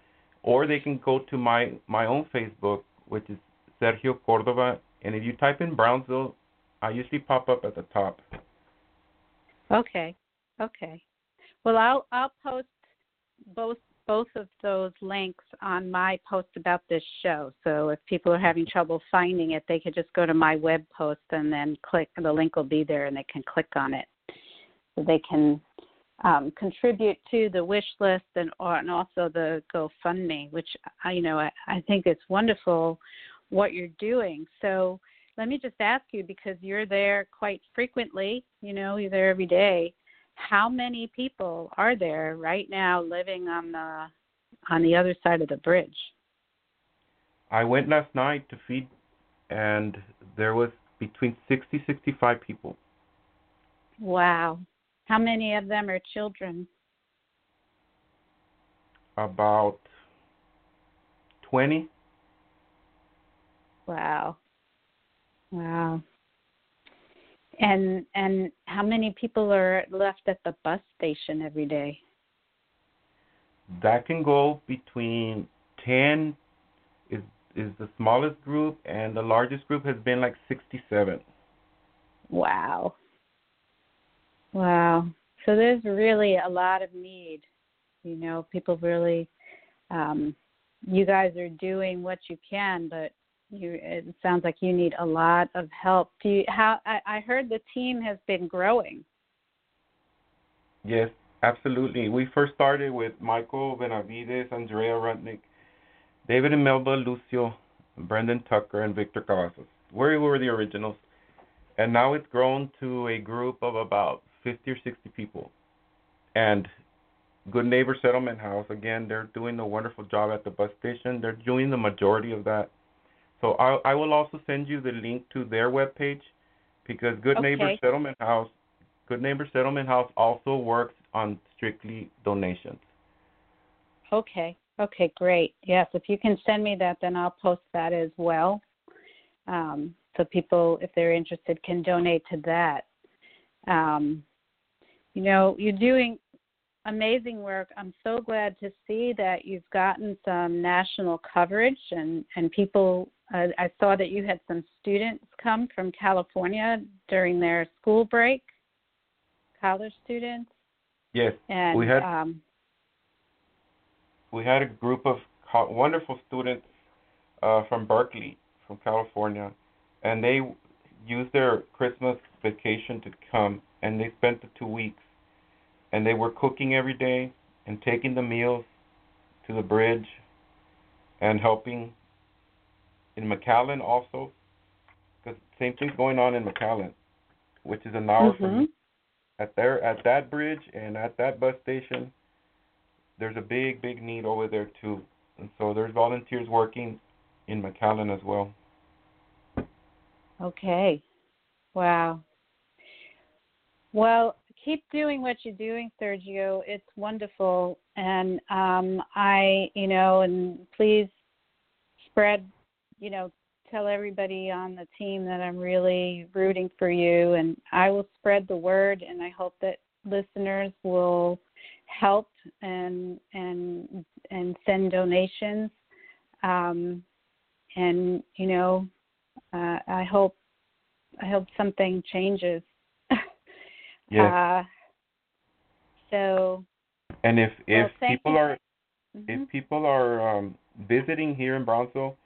Or they can go to my my own Facebook, which is Sergio Cordova, and if you type in Brownsville, I usually pop up at the top. Okay. Okay. Well, I'll I'll post both both of those links on my post about this show. So if people are having trouble finding it, they could just go to my web post and then click. The link will be there, and they can click on it. So they can um, contribute to the wish list and, and also the GoFundMe, which I, you know I, I think it's wonderful what you're doing. So let me just ask you because you're there quite frequently. You know, you're there every day how many people are there right now living on the on the other side of the bridge? I went last night to feed and there was between 60 65 people. Wow. How many of them are children? About 20. Wow. Wow. And and how many people are left at the bus station every day? That can go between 10 is is the smallest group and the largest group has been like 67. Wow. Wow. So there's really a lot of need. You know, people really um you guys are doing what you can, but you it sounds like you need a lot of help. Do you how I, I heard the team has been growing. Yes, absolutely. We first started with Michael Benavides, Andrea Rudnick, David and Melba Lucio, Brendan Tucker, and Victor Cavazos. We were the originals. And now it's grown to a group of about 50 or 60 people. And Good Neighbor Settlement House, again, they're doing a wonderful job at the bus station. They're doing the majority of that. So I, I will also send you the link to their webpage because Good okay. Neighbor Settlement House, Good Neighbor Settlement House also works on strictly donations. Okay. Okay, great. Yes, if you can send me that, then I'll post that as well. Um, so people, if they're interested, can donate to that. Um, you know, you're doing amazing work. I'm so glad to see that you've gotten some national coverage and and people. I saw that you had some students come from California during their school break, college students. Yes, and we had um, we had a group of wonderful students uh, from Berkeley, from California, and they used their Christmas vacation to come, and they spent the two weeks and they were cooking every day and taking the meals to the bridge and helping in McAllen also, because same thing's going on in McAllen, which is an hour mm-hmm. from at there at that bridge and at that bus station. There's a big, big need over there too, and so there's volunteers working in McAllen as well. Okay, wow. Well, keep doing what you're doing, Sergio. It's wonderful, and um, I, you know, and please spread, you know, tell everybody on the team that I'm really rooting for you, and I will spread the word, and I hope that listeners will help and and and send donations, um, and you know, uh, I hope I hope something changes. [LAUGHS] Yeah. Uh, so. And if well, if people you. are Mhm. if people are um, visiting here in Brownsville,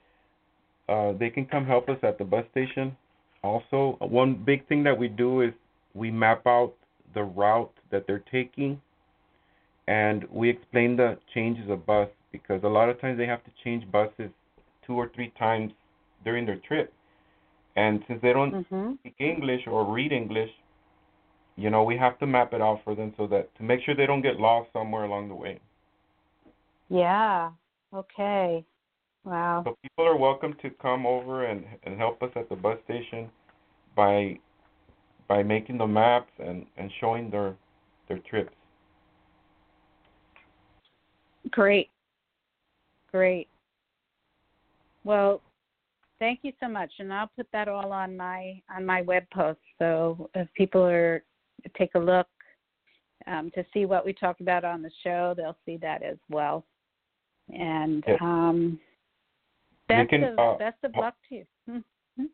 uh, they can come help us at the bus station. Also, one big thing that we do is we map out the route that they're taking, and we explain the changes of bus because a lot of times they have to change buses two or three times during their trip, and since they don't Mhm. speak English or read English, you know, we have to map it out for them so that to make sure they don't get lost somewhere along the way. Yeah. Okay. Wow. So people are welcome to come over and and help us at the bus station by by making the maps and and showing their their trips. Great. Great. Well, thank you so much, and I'll put that all on my on my web post. So if people are take a look um, to see what we talked about on the show, they'll see that as well. And Yes. They best can, of uh, best of luck to you. Hmm.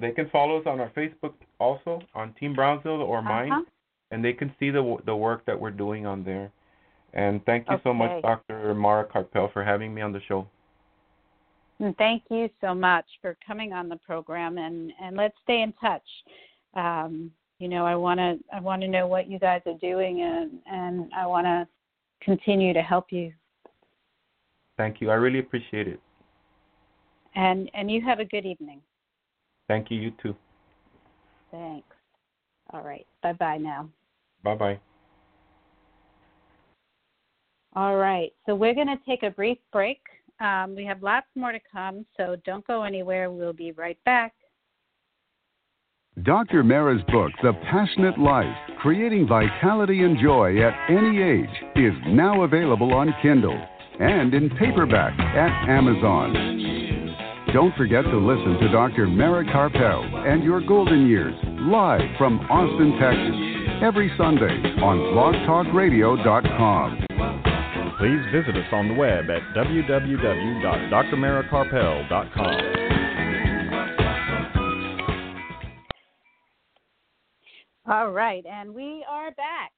They can follow us on our Facebook also on Team Brownsville or mine, Uh-huh. and they can see the the work that we're doing on there. And thank you so much, Dr. Mara Karpel, for having me on the show. And thank you so much for coming on the program and, and let's stay in touch. Um, you know, I want to I want to know what you guys are doing and and I want to continue to help you. Thank you. I really appreciate it. And and you have a good evening. Thank you. You too. Thanks. All right. Bye-bye now. Bye bye. All right. So we're going to take a brief break. Um, we have lots more to come, so don't go anywhere. We'll be right back. Dr. Mara's book, The Passionate Life Creating Vitality and Joy at Any Age, is now available on Kindle and in paperback at Amazon. Don't forget to listen to Dr. Mara Karpel and Your Golden Years live from Austin, Texas, every Sunday on blogtalkradio.com. Please visit us on the web at www.drmarakarpel.com. All right, and we are back.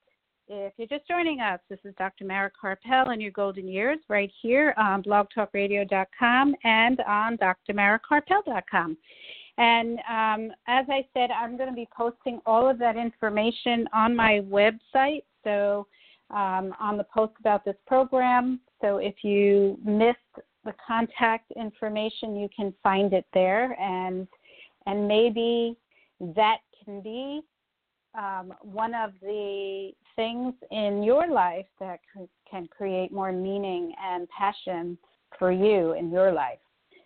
If you're just joining us, this is Dr. Mara Karpel and your golden years right here on blogtalkradio.com and on drmarakarpel.com. And um, as I said, I'm going to be posting all of that information on my website. So, um, on the post about this program. So, if you missed the contact information, you can find it there, and and maybe that can be um, one of the things in your life that c- can create more meaning and passion for you in your life.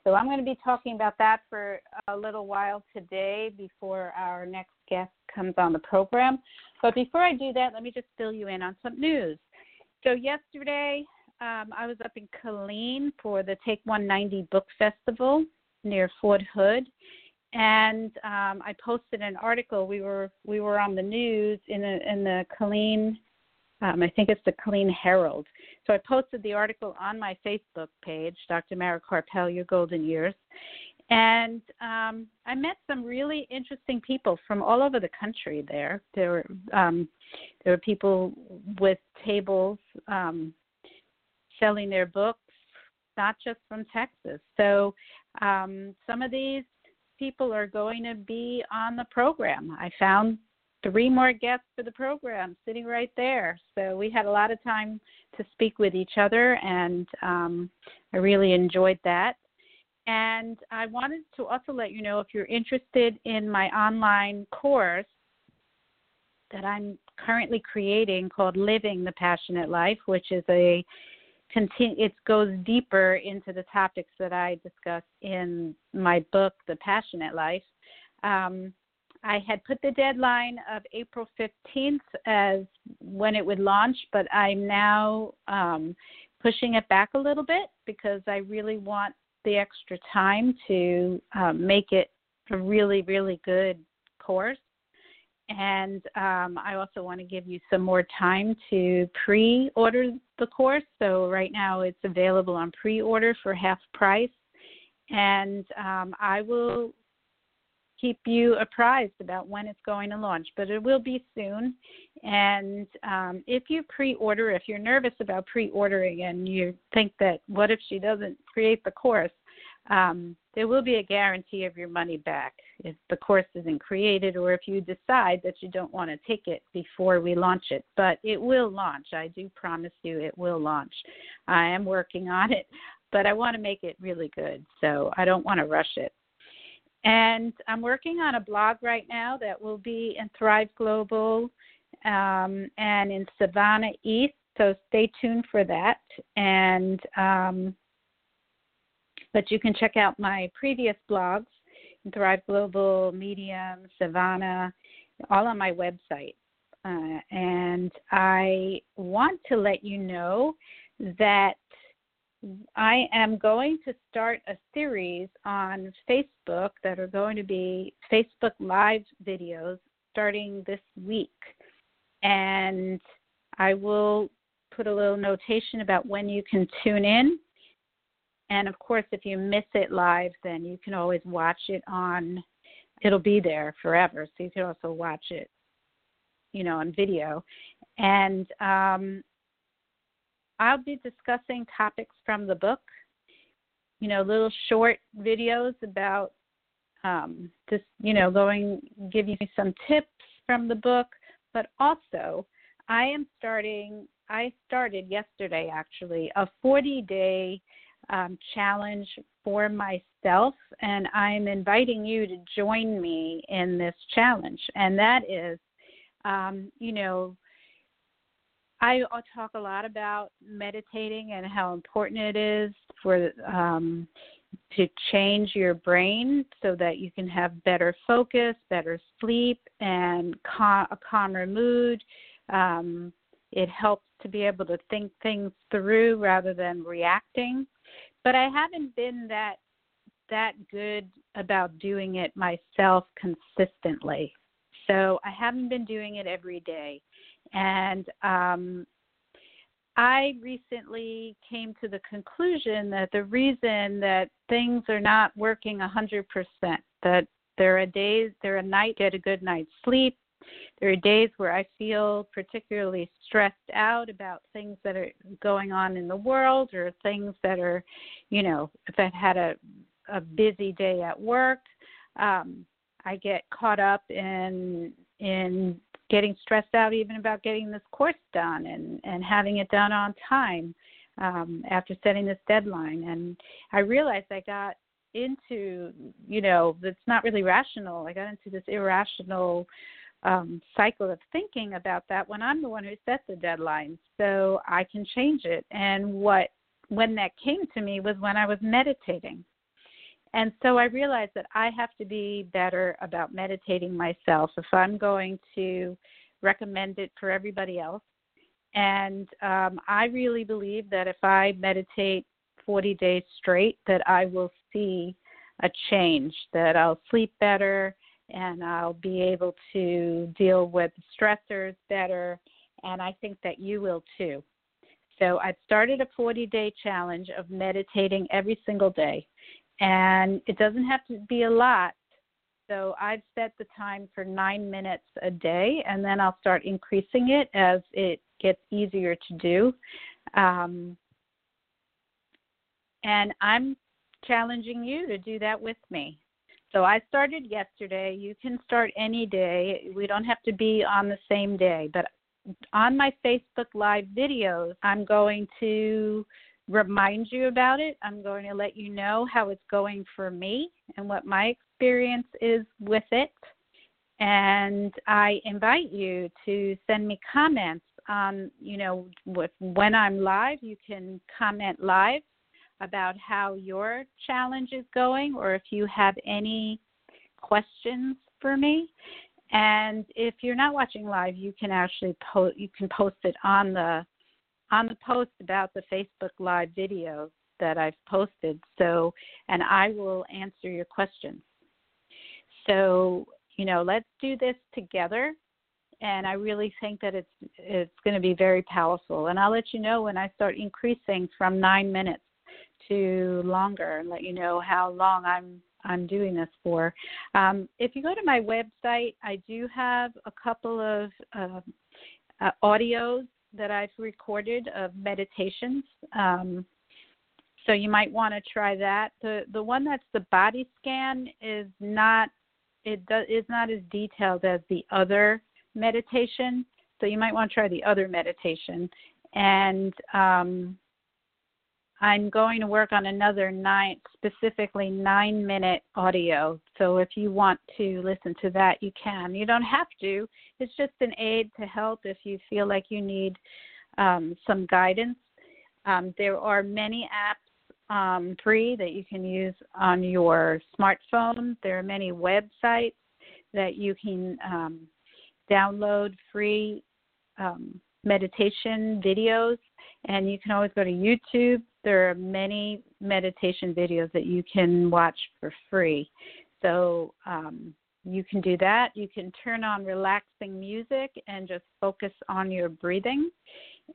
So I'm going to be talking about that for a little while today before our next guest comes on the program. But before I do that, let me just fill you in on some news. So yesterday, um, I was up in Killeen for the Take 190 Book Festival near Fort Hood, and um, I posted an article. We were we were on the news in the in the Killeen, um, I think it's the Killeen Herald. So I posted the article on my Facebook page, Dr. Mara Karpel, Your Golden Years, and um, I met some really interesting people from all over the country. There, there were um, there were people with tables um, selling their books, not just from Texas. So um, some of these people are going to be on the program. I found three more guests for the program sitting right there. So we had a lot of time to speak with each other, and um, I really enjoyed that. And I wanted to also let you know if you're interested in my online course that I'm currently creating called Living the Passionate Life, which is a continue it goes deeper into the topics that I discuss in my book, The Passionate Life. Um, I had put the deadline of April 15th as when it would launch, but I'm now um, pushing it back a little bit because I really want the extra time to um, make it a really, really good course. And um, I also want to give you some more time to pre order the course. So, right now it's available on pre order for half price. And um, I will keep you apprised about when it's going to launch, but it will be soon. And um, if you pre order, if you're nervous about pre ordering and you think that what if she doesn't create the course, um, there will be a guarantee of your money back if the course isn't created or if you decide that you don't want to take it before we launch it. But it will launch. I do promise you it will launch. I am working on it, but I want to make it really good. So I don't want to rush it. And I'm working on a blog right now that will be in Thrive Global um, and in Sivana East. So stay tuned for that. And um, but you can check out my previous blogs, Thrive Global, Medium, Sivana, all on my website. Uh, and I want to let you know that I am going to start a series on Facebook that are going to be Facebook Live videos starting this week. And I will put a little notation about when you can tune in. And of course, if you miss it live, then you can always watch it on, it'll be there forever. So you can also watch it, you know, on video. And um, I'll be discussing topics from the book, you know, little short videos about um, just, you know, going, give you some tips from the book, but also I am starting, I started yesterday actually, a 40 day um, challenge for myself, and I'm inviting you to join me in this challenge. And that is, um, you know, I talk a lot about meditating and how important it is for um, to change your brain so that you can have better focus, better sleep, and cal- a calmer mood. Um, it helps to be able to think things through rather than reacting. But I haven't been that that good about doing it myself consistently. So I haven't been doing it every day. And um, I recently came to the conclusion that the reason that things are not working a 100%, that there are days, there are nights get a good night's sleep. There are days where I feel particularly stressed out about things that are going on in the world or things that are, you know, if I've had a a busy day at work, um, I get caught up in in getting stressed out even about getting this course done and and having it done on time um, after setting this deadline. And I realized I got into you know it's not really rational. I got into this irrational um, cycle of thinking about that when I'm the one who set the deadline, so I can change it. And what when that came to me was when I was meditating. And so I realized that I have to be better about meditating myself if I'm going to recommend it for everybody else. And um, I really believe that if I meditate 40 days straight, that I will see a change, that I'll sleep better and I'll be able to deal with stressors better. And I think that you will too. So I've started a 40 day challenge of meditating every single day and it doesn't have to be a lot. So I've set the time for nine minutes a day, and then I'll start increasing it as it gets easier to do. Um, and I'm challenging you to do that with me. So I started yesterday. You can start any day. We don't have to be on the same day. But on my Facebook Live videos, I'm going to remind you about it. I'm going to let you know how it's going for me and what my experience is with it. And I invite you to send me comments on, you know, with, when I'm live, you can comment live about how your challenge is going or if you have any questions for me. And if you're not watching live, you can actually post you can post it on the on the post about the Facebook Live video that I've posted. So, and I will answer your questions. So, you know, let's do this together. And I really think that it's it's going to be very powerful. And I'll let you know when I start increasing from nine minutes to longer, and let you know how long I'm I'm doing this for. Um, if you go to my website, I do have a couple of uh, uh, audios that I've recorded of meditations. Um, so you might want to try that. The the one that's the body scan is not it does is not as detailed as the other meditation. So you might want to try the other meditation. And um, I'm going to work on another nine, specifically nine minute audio. So if you want to listen to that, you can. You don't have to. It's just an aid to help if you feel like you need um, some guidance. Um, there are many apps um, free that you can use on your smartphone. There are many websites that you can um, download free um, meditation videos, and you can always go to YouTube there are many meditation videos that you can watch for free. So um, you can do that. You can turn on relaxing music and just focus on your breathing.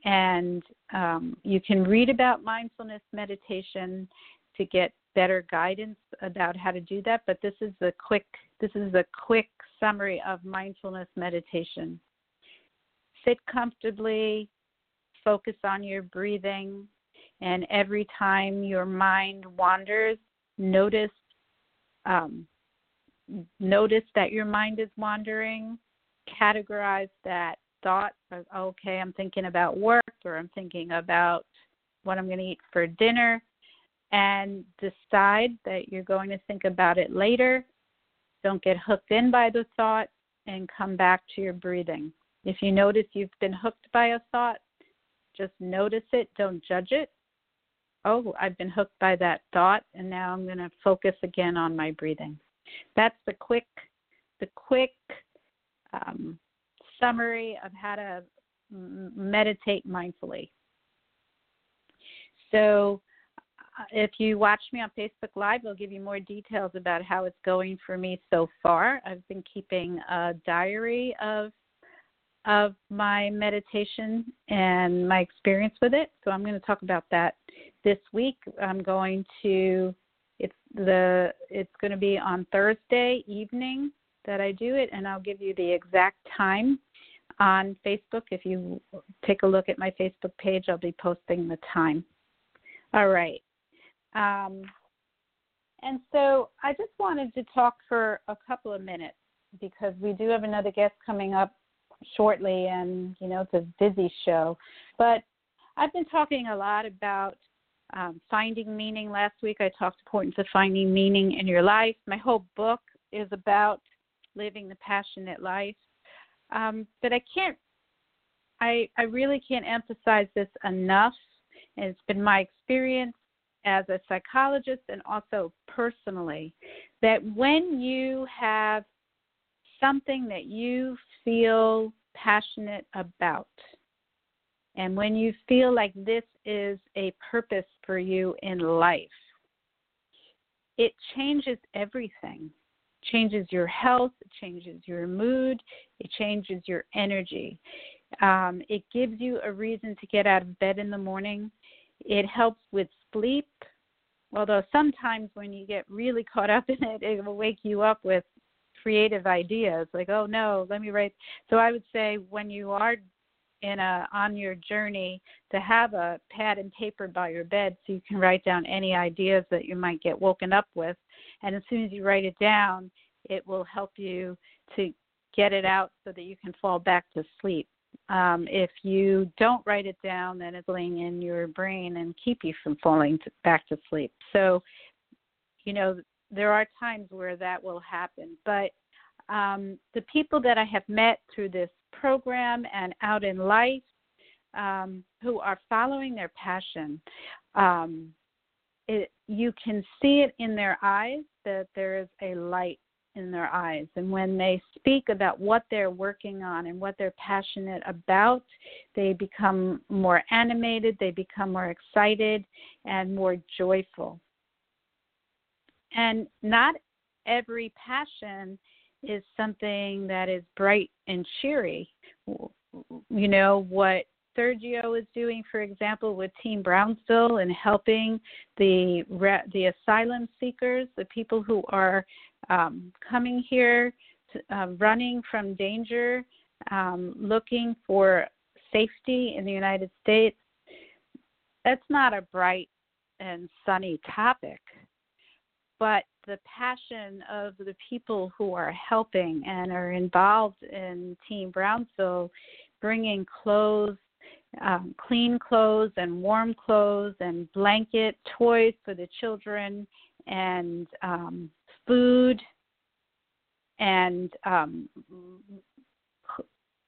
And um, you can read about mindfulness meditation to get better guidance about how to do that. But this is the quick this is a quick summary of mindfulness meditation. Sit comfortably, focus on your breathing, and every time your mind wanders, notice um, notice that your mind is wandering. Categorize that thought. Okay, I'm thinking about work, or I'm thinking about what I'm going to eat for dinner, and decide that you're going to think about it later. Don't get hooked in by the thought and come back to your breathing. If you notice you've been hooked by a thought, just notice it, don't judge it, oh, I've been hooked by that thought, and now I'm going to focus again on my breathing. That's the quick, the quick um, summary of how to meditate mindfully. So, uh, if you watch me on Facebook Live, I'll give you more details about how it's going for me so far. I've been keeping a diary of of my meditation and my experience with it. So I'm going to talk about that this week. I'm going to it's the it's going to be on Thursday evening that I do it and I'll give you the exact time on Facebook. If you take a look at my Facebook page, I'll be posting the time. All right. Um, and so I just wanted to talk for a couple of minutes because we do have another guest coming up shortly, and you know it's a busy show. But I've been talking a lot about um, finding meaning. Last week I talked importance of finding meaning in your life. My whole book is about living the passionate life. Um, but I can't, I I really can't emphasize this enough. It's been my experience as a psychologist and also personally that when you have something that you feel passionate about. And when you feel like this is a purpose for you in life, it changes everything. changes your health, it changes your mood, it changes your energy. Um, it gives you a reason to get out of bed in the morning. It helps with sleep, although sometimes when you get really [LAUGHS] caught up in it, it will wake you up with creative ideas like oh no let me write so i would say when you are in a on your journey to have a pad and paper by your bed so you can write down any ideas that you might get woken up with and as soon as you write it down it will help you to get it out so that you can fall back to sleep. Um, if you don't write it down then it's laying in your brain and keep you from falling to, back to sleep. So you know there are times where that will happen. But um, the people that I have met through this program and out in life um, who are following their passion, um, it, you can see it in their eyes that there is a light in their eyes. And when they speak about what they're working on and what they're passionate about, they become more animated, they become more excited, and more joyful. And not every passion is something that is bright and cheery. You know, what Sergio is doing, for example, with Team Brownsville and helping the the asylum seekers, the people who are um, coming here, to, uh, running from danger, um, looking for safety in the United States. That's not a bright and sunny topic, but the passion of the people who are helping and are involved in Team Brownsville, bringing clothes, um, clean clothes and warm clothes and blanket, toys for the children, and um, food and um,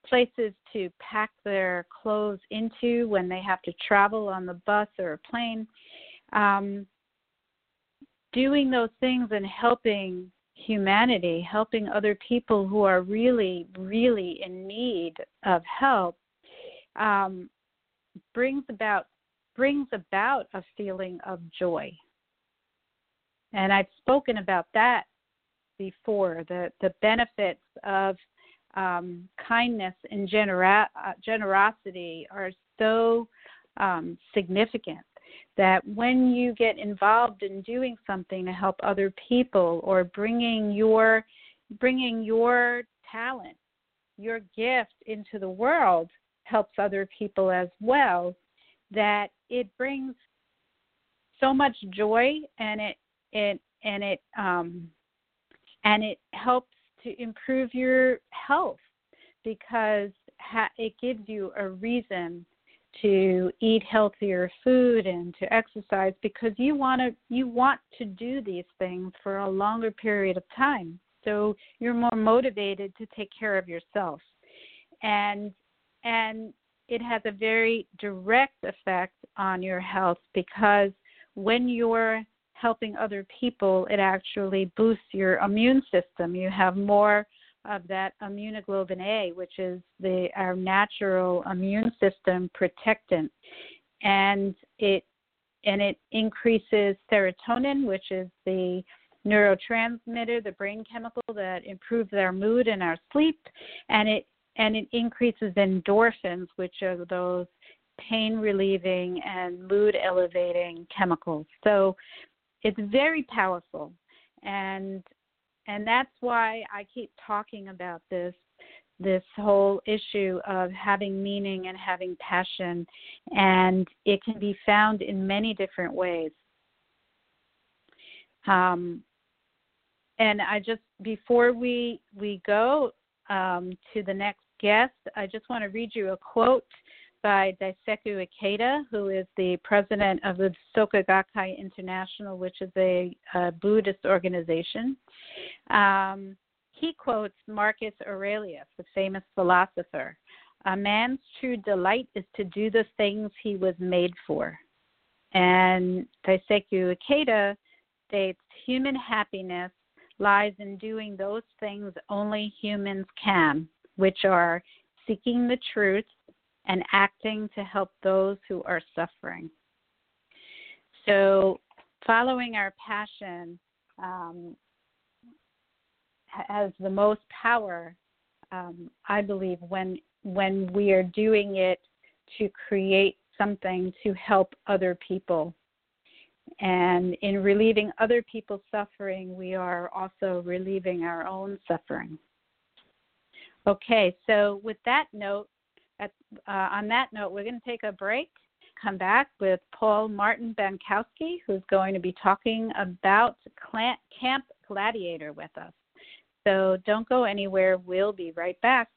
places to pack their clothes into when they have to travel on the bus or a plane. Um, doing those things and helping humanity, helping other people who are really, really in need of help, um, brings about brings about a feeling of joy. And I've spoken about that before the the benefits of um, kindness and genera- uh, generosity are so um, significant that when you get involved in doing something to help other people or bringing your bringing your talent your gift into the world helps other people as well that it brings so much joy and it it and it um and it helps to improve your health because ha- it gives you a reason to eat healthier food and to exercise because you want to you want to do these things for a longer period of time so you're more motivated to take care of yourself and and it has a very direct effect on your health because when you're helping other people, it actually boosts your immune system. You have more of that immunoglobulin A, which is the our natural immune system protectant, and it and it increases serotonin, which is the neurotransmitter, the brain chemical that improves our mood and our sleep, and it and it increases endorphins, which are those pain relieving and mood elevating chemicals. So it's very powerful. And and that's why I keep talking about this this whole issue of having meaning and having passion. And it can be found in many different ways. Um, and I just before we we go um, to the next guest, I just want to read you a quote by Daisaku Ikeda, who is the president of the Soka Gakkai International, which is a, a Buddhist organization. Um, he quotes Marcus Aurelius, the famous philosopher A man's true delight is to do the things he was made for. And Daisaku Ikeda states human happiness lies in doing those things only humans can, which are seeking the truth and acting to help those who are suffering. So, following our passion um, has the most power, um, I believe, when when we are doing it to create something to help other people. And in relieving other people's suffering, we are also relieving our own suffering. Okay, so with that note, at, uh, on that note, we're going to take a break, come back with Paul Martin Bankowski, who's going to be talking about Camp Gladiator with us. So don't go anywhere. We'll be right back.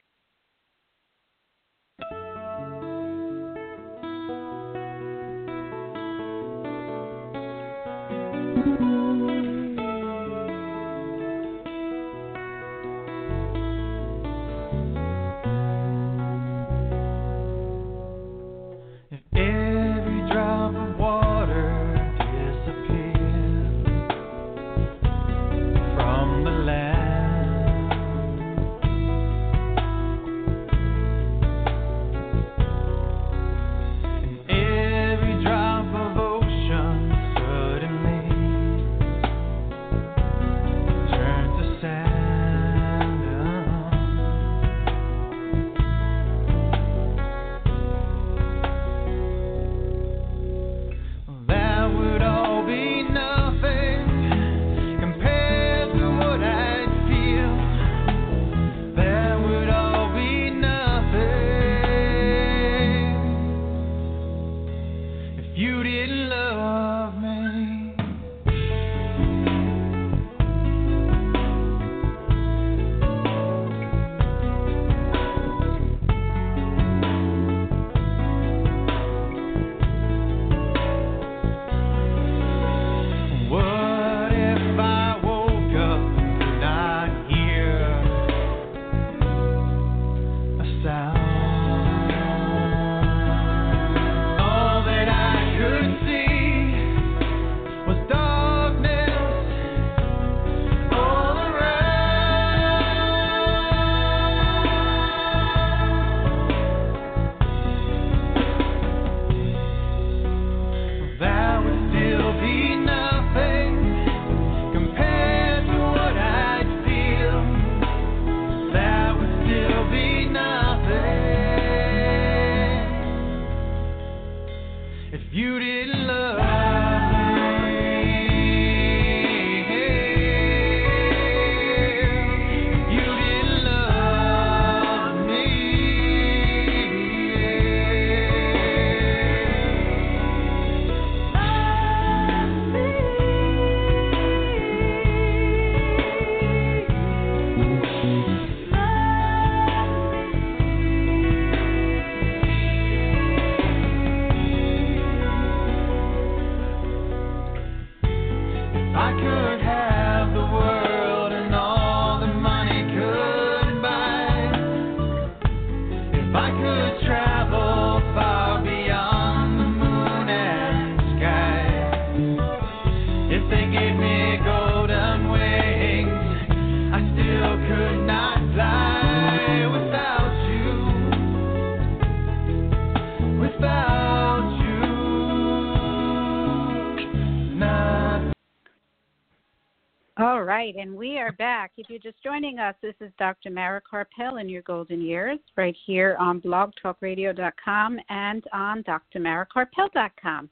If you're just joining us, this is Dr. Mara Karpel in your golden years, right here on blogtalkradio.com and on drmarakarpel.com.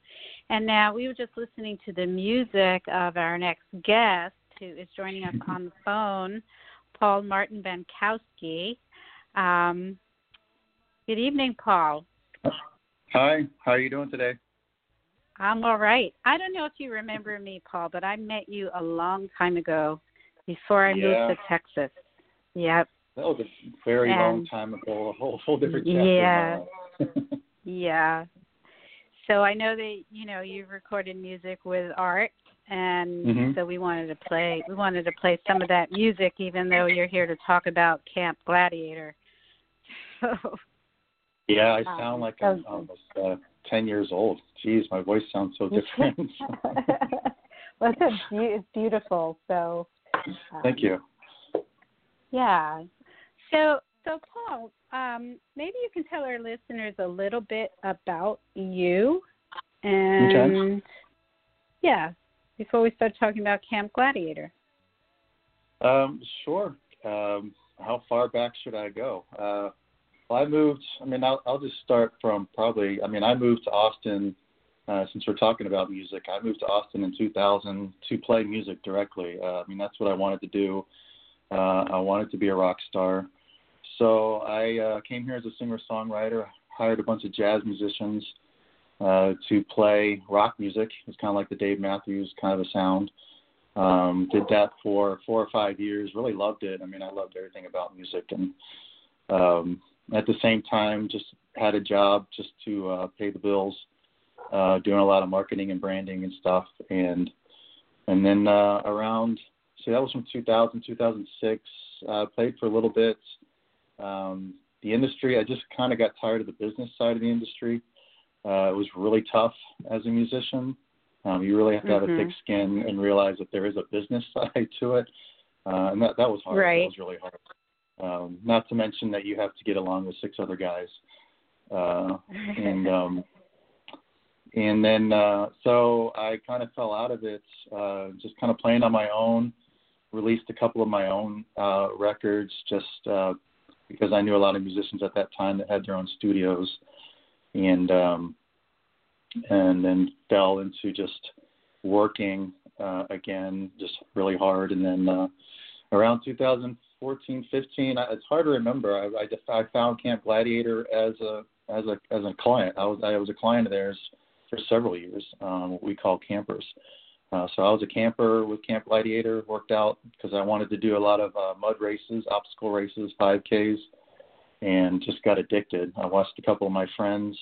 And now we were just listening to the music of our next guest, who is joining us on the phone, Paul Martin Bankowski. Um, good evening, Paul. Hi, how are you doing today? I'm all right. I don't know if you remember me, Paul, but I met you a long time ago before I Yeah. moved to Texas. Yep. That was a very long time ago, a whole whole different chapter. Yeah. in my life. [LAUGHS] Yeah. So I know that you know you've recorded music with Art, and Mhm. so we wanted to play. We wanted to play some of that music, even though you're here to talk about Camp Gladiator. [LAUGHS] So yeah, I Um, sound like I'm almost uh, ten years old. Jeez, my voice sounds so [LAUGHS] different. well, it's, it's beautiful. So um, Thank you. Yeah. So, so Paul, um, maybe you can tell our listeners a little bit about you, and yeah, before we start talking about Camp Gladiator. Um, sure. Um, how far back should I go? Uh, well, I moved. I mean, I'll, I'll just start from probably. I mean, I moved to Austin. Uh, since we're talking about music, I moved to Austin in 2000 to play music directly. Uh, I mean, that's what I wanted to do. Uh, I wanted to be a rock star. So I uh, came here as a singer-songwriter. Hired a bunch of jazz musicians uh, to play rock music. It's kind of like the Dave Matthews kind of a sound. Um, did that for four or five years. Really loved it. I mean, I loved everything about music, and um, at the same time, just had a job just to uh, pay the bills, uh, doing a lot of marketing and branding and stuff. And and then uh, around, so that was from 2000, 2006. Uh, played for a little bit. Um, the industry, I just kind of got tired of the business side of the industry. Uh, it was really tough as a musician. Um, you really have to have Mhm. a thick skin and realize that there is a business [LAUGHS] side to it, uh, and that that was hard. Right. That was really hard. Um, not to mention that you have to get along with six other guys, uh, and um, and then uh, so I kind of fell out of it, uh, just kind of playing on my own. Released a couple of my own uh, records just uh, because I knew a lot of musicians at that time that had their own studios, and um, and then fell into just working uh, again, just really hard. And then uh, around 2014, 15, I, it's hard to remember. I, I, I found Camp Gladiator as a as a as a client. I was I was a client of theirs for several years. Um, what we call campers. Uh, so I was a camper with Camp Gladiator. Worked out because I wanted to do a lot of uh, mud races, obstacle races, 5Ks, and just got addicted. I watched a couple of my friends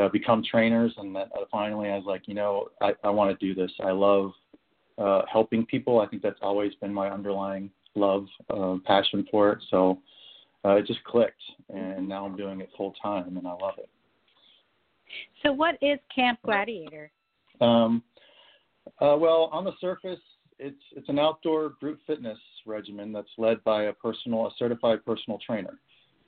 uh, become trainers, and that, uh, finally I was like, you know, I, I want to do this. I love uh, helping people. I think that's always been my underlying love, uh, passion for it. So uh, it just clicked, and now I'm doing it full time, and I love it. So, what is Camp Gladiator? Um, uh, well, on the surface, it's it's an outdoor group fitness regimen that's led by a personal, a certified personal trainer.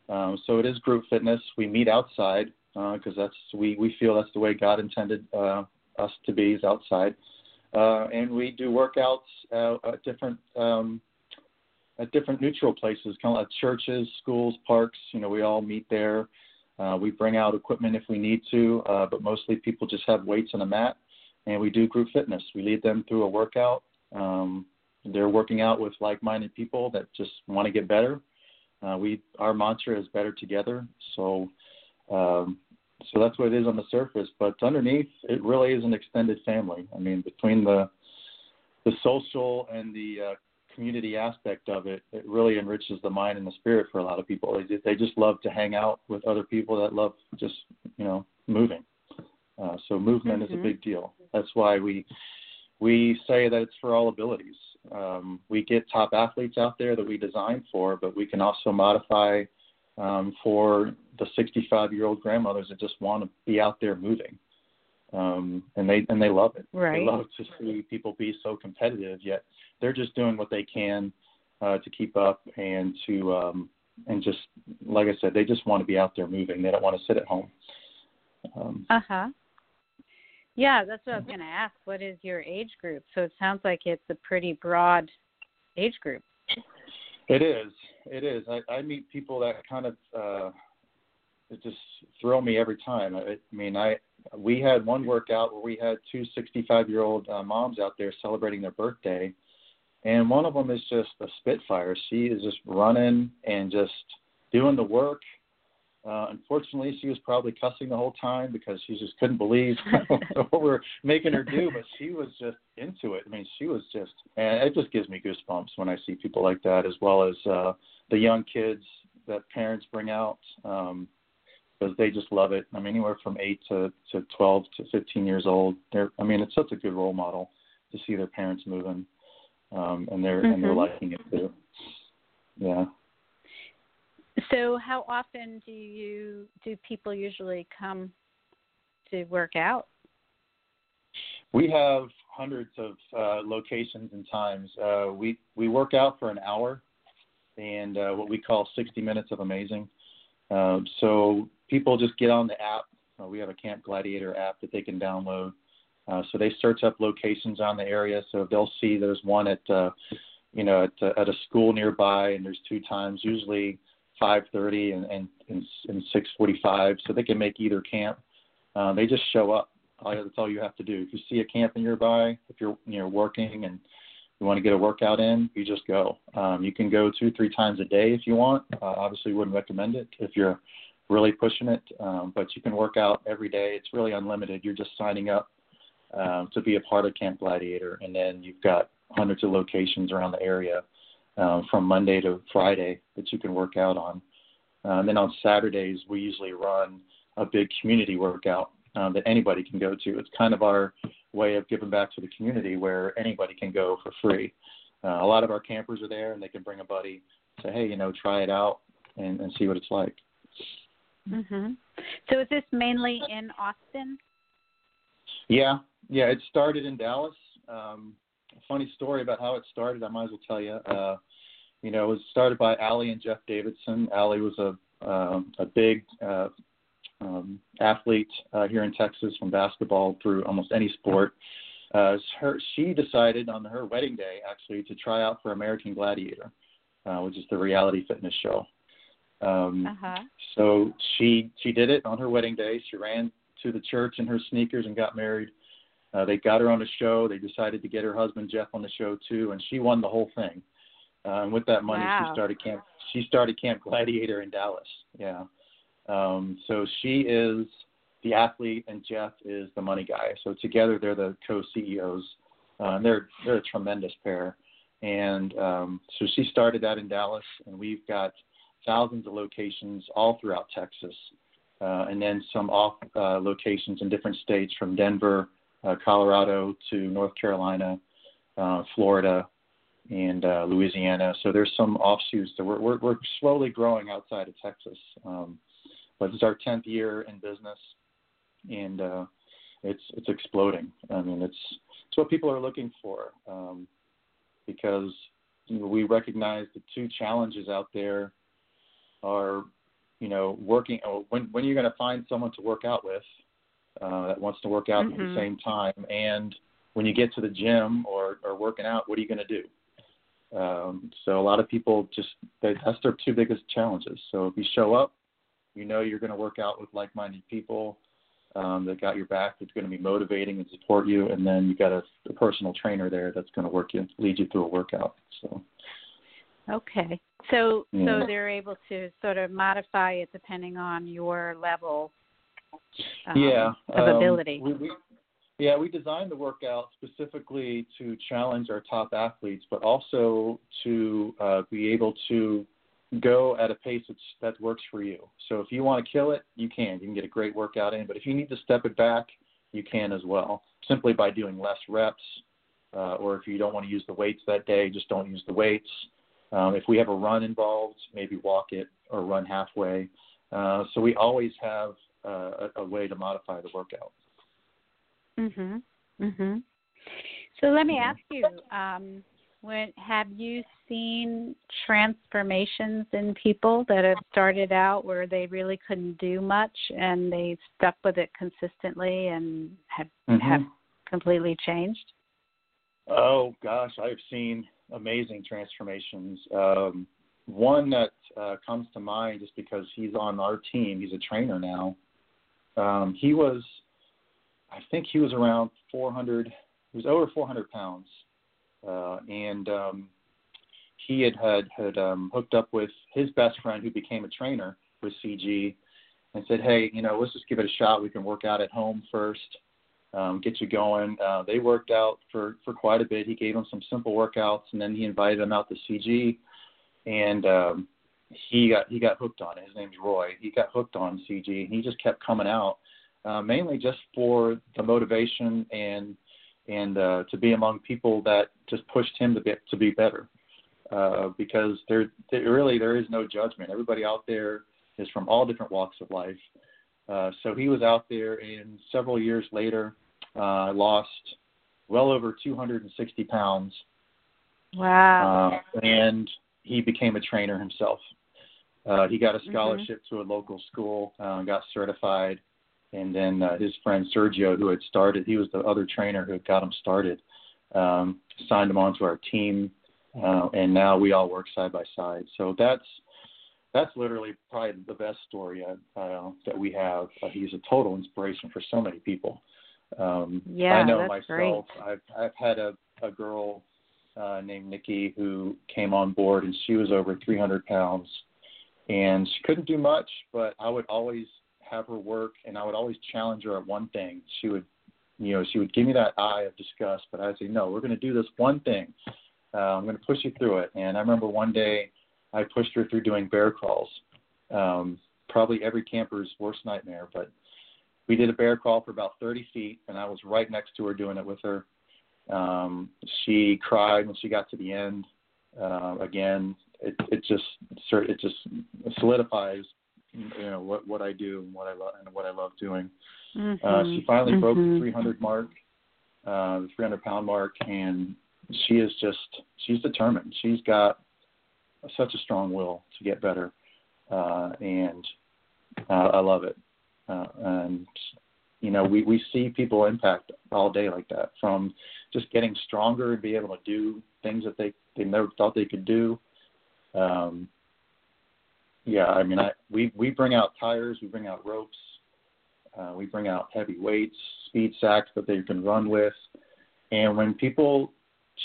Um, so it is group fitness. We meet outside because that's we we feel that's the way God intended uh, us to be is outside, uh, and we do workouts uh, at different um, at different neutral places, kind of like churches, schools, parks. You know, we all meet there. Uh, we bring out equipment if we need to, uh, but mostly people just have weights and a mat, and we do group fitness. We lead them through a workout. Um, they're working out with like-minded people that just want to get better. Uh, we our mantra is better together. So um, so that's what it is on the surface, but underneath it really is an extended family. I mean, between the the social and the uh, community aspect of it, it really enriches the mind and the spirit for a lot of people. They just, they just love to hang out with other people that love just you know moving. Uh, so movement Mm-hmm. is a big deal. That's why we we say that it's for all abilities. Um, we get top athletes out there that we design for, but we can also modify um, for the 65 year old grandmothers that just want to be out there moving. Um, and they and they love it. Right. They love to see people be so competitive, yet they're just doing what they can uh, to keep up and to um, and just like I said, they just want to be out there moving. They don't want to sit at home. Um, Uh huh. Yeah, that's what I was going to ask. What is your age group? So it sounds like it's a pretty broad age group. It is. It is. I, I meet people that kind of uh, it just throw me every time. I, I mean, I we had one workout where we had two 65 year old uh, moms out there celebrating their birthday, and one of them is just a spitfire. She is just running and just doing the work. Uh, unfortunately, she was probably cussing the whole time because she just couldn't believe [LAUGHS] what we're making her do. But she was just into it. I mean, she was just, and it just gives me goosebumps when I see people like that, as well as uh, the young kids that parents bring out um, because they just love it. I mean, anywhere from eight to to twelve to fifteen years old. They're, I mean, it's such a good role model to see their parents moving, um, and they're and they're Mhm. liking it too. Yeah. So how often do you do people usually come to work out? We have hundreds of uh, locations and times. Uh, we we work out for an hour, and uh, what we call 60 minutes of amazing. Um, so people just get on the app. Uh, we have a Camp Gladiator app that they can download. Uh, so they search up locations on the area. So they'll see there's one at uh, you know at, uh, at a school nearby, and there's two times, usually 5:30 and and, and, and 6:45. So they can make either camp. Uh, they just show up that's all you have to do. If you see a camp nearby, if you're you know working and you want to get a workout in, you just go. Um, you can go two, three times a day if you want. Uh, obviously, wouldn't recommend it if you're really pushing it, um, but you can work out every day. It's really unlimited. You're just signing up um, to be a part of Camp Gladiator, and then you've got hundreds of locations around the area um, from Monday to Friday that you can work out on. Uh, and then on Saturdays, we usually run a big community workout um, that anybody can go to. It's kind of our way of giving back to the community where anybody can go for free. Uh, a lot of our campers are there and they can bring a buddy, say, hey, you know, try it out and, and see what it's like. Mhm. So is this mainly in Austin? Yeah, yeah, it started in Dallas. Um, funny story about how it started, I might as well tell you. Uh, you know, it was started by Allie and Jeff Davidson. Allie was a um, a big uh, um, athlete uh, here in Texas from basketball through almost any sport. Uh, her, she decided on her wedding day actually to try out for American Gladiator, uh, which is the reality fitness show. Um, Uh-huh. so she she did it on her wedding day. She ran to the church in her sneakers and got married. Uh, they got her on the show. They decided to get her husband Jeff on the show too, and she won the whole thing. Uh, and with that money, Wow. she started camp. She started Camp Gladiator in Dallas. Yeah. Um, so she is the athlete, and Jeff is the money guy. So together, they're the co-CEOs. Uh, and they're they're a tremendous pair. And um, so she started that in Dallas, and we've got thousands of locations all throughout Texas, uh, and then some off uh, locations in different states from Denver, uh, Colorado to North Carolina, uh, Florida, and uh, Louisiana. So there's some offshoots that we're, we're, we're slowly growing outside of Texas. Um, but it's our 10th year in business, and uh, it's it's exploding. I mean, it's it's what people are looking for um, because you know, we recognize the two challenges out there are, you know, working. When when you're going to find someone to work out with uh, that wants to work out at the Mhm. same time, and when you get to the gym or or working out, what are you going to do? Um, so a lot of people just they, that's their two biggest challenges. So if you show up, You know you're going to work out with like-minded people um, that got your back, that's going to be motivating and support you, and then you got a, a personal trainer there that's going to work you, lead you through a workout. So. Okay. So Yeah. so they're able to sort of modify it depending on your level um, yeah, of um, ability. We, we, yeah, we designed the workout specifically to challenge our top athletes, but also to uh, be able to go at a pace that's, that works for you. So if you want to kill it, you can. You can get a great workout in. But if you need to step it back, you can as well, simply by doing less reps. Uh, or if you don't want to use the weights that day, just don't use the weights. Um, if we have a run involved, maybe walk it or run halfway. Uh, so we always have uh, a, a way to modify the workout. Mhm. Mhm. So let me ask you, um, when have you seen transformations in people that have started out where they really couldn't do much and they stuck with it consistently and have Mhm. have completely changed? Oh gosh, I've seen amazing transformations. Um, one that uh, comes to mind just because he's on our team. He's a trainer now. Um, he was, I think he was around 400. He was over 400 pounds, uh, and um, he had had had um, hooked up with his best friend who became a trainer with CG, and said, "Hey, you know, let's just give it a shot. We can work out at home first." Um, get you going. Uh, they worked out for, for quite a bit. He gave them some simple workouts, and then he invited them out to CG, and um, he got he got hooked on it. His name's Roy. He got hooked on CG, and he just kept coming out, uh, mainly just for the motivation and and uh, to be among people that just pushed him to be to be better. Uh, because there, there really there is no judgment. Everybody out there is from all different walks of life. Uh, so he was out there, and several years later, uh, lost well over 260 pounds, Wow. uh, and he became a trainer himself. Uh, he got a scholarship to a local school, uh, got certified, and then uh, his friend Sergio, who had started, he was the other trainer who had got him started, um, signed him onto our team, uh, and now we all work side by side. So that's that's literally probably the best story uh, uh, that we have. Uh, he's a total inspiration for so many people. Um, Yeah, I know that's myself. I've I've had a a girl uh, named Nikki who came on board, and she was over 300 pounds, and she couldn't do much. But I would always have her work, and I would always challenge her at one thing. She would, you know, she would give me that eye of disgust, but I'd say, no, we're going to do this one thing. Uh, I'm going to push you through it. And I remember one day I pushed her through doing bear crawls. Um, probably every camper's worst nightmare, but we did a bear crawl for about 30 feet, and I was right next to her doing it with her. Um, she cried when she got to the end. Uh, again, it, it just it just solidifies, you know, what what I do and what I love and what I love doing. Uh, she Mhm. finally broke the Mhm. 300 mark, uh, the 300 pound mark, and she is just she's determined. She's got such a strong will to get better, uh, and uh, I love it. Uh, and you know, we we see people impact all day like that, from just getting stronger and be able to do things that they they never thought they could do. Um, yeah, I mean, I we we bring out tires, we bring out ropes, uh, we bring out heavy weights, speed sacks that they can run with, and when people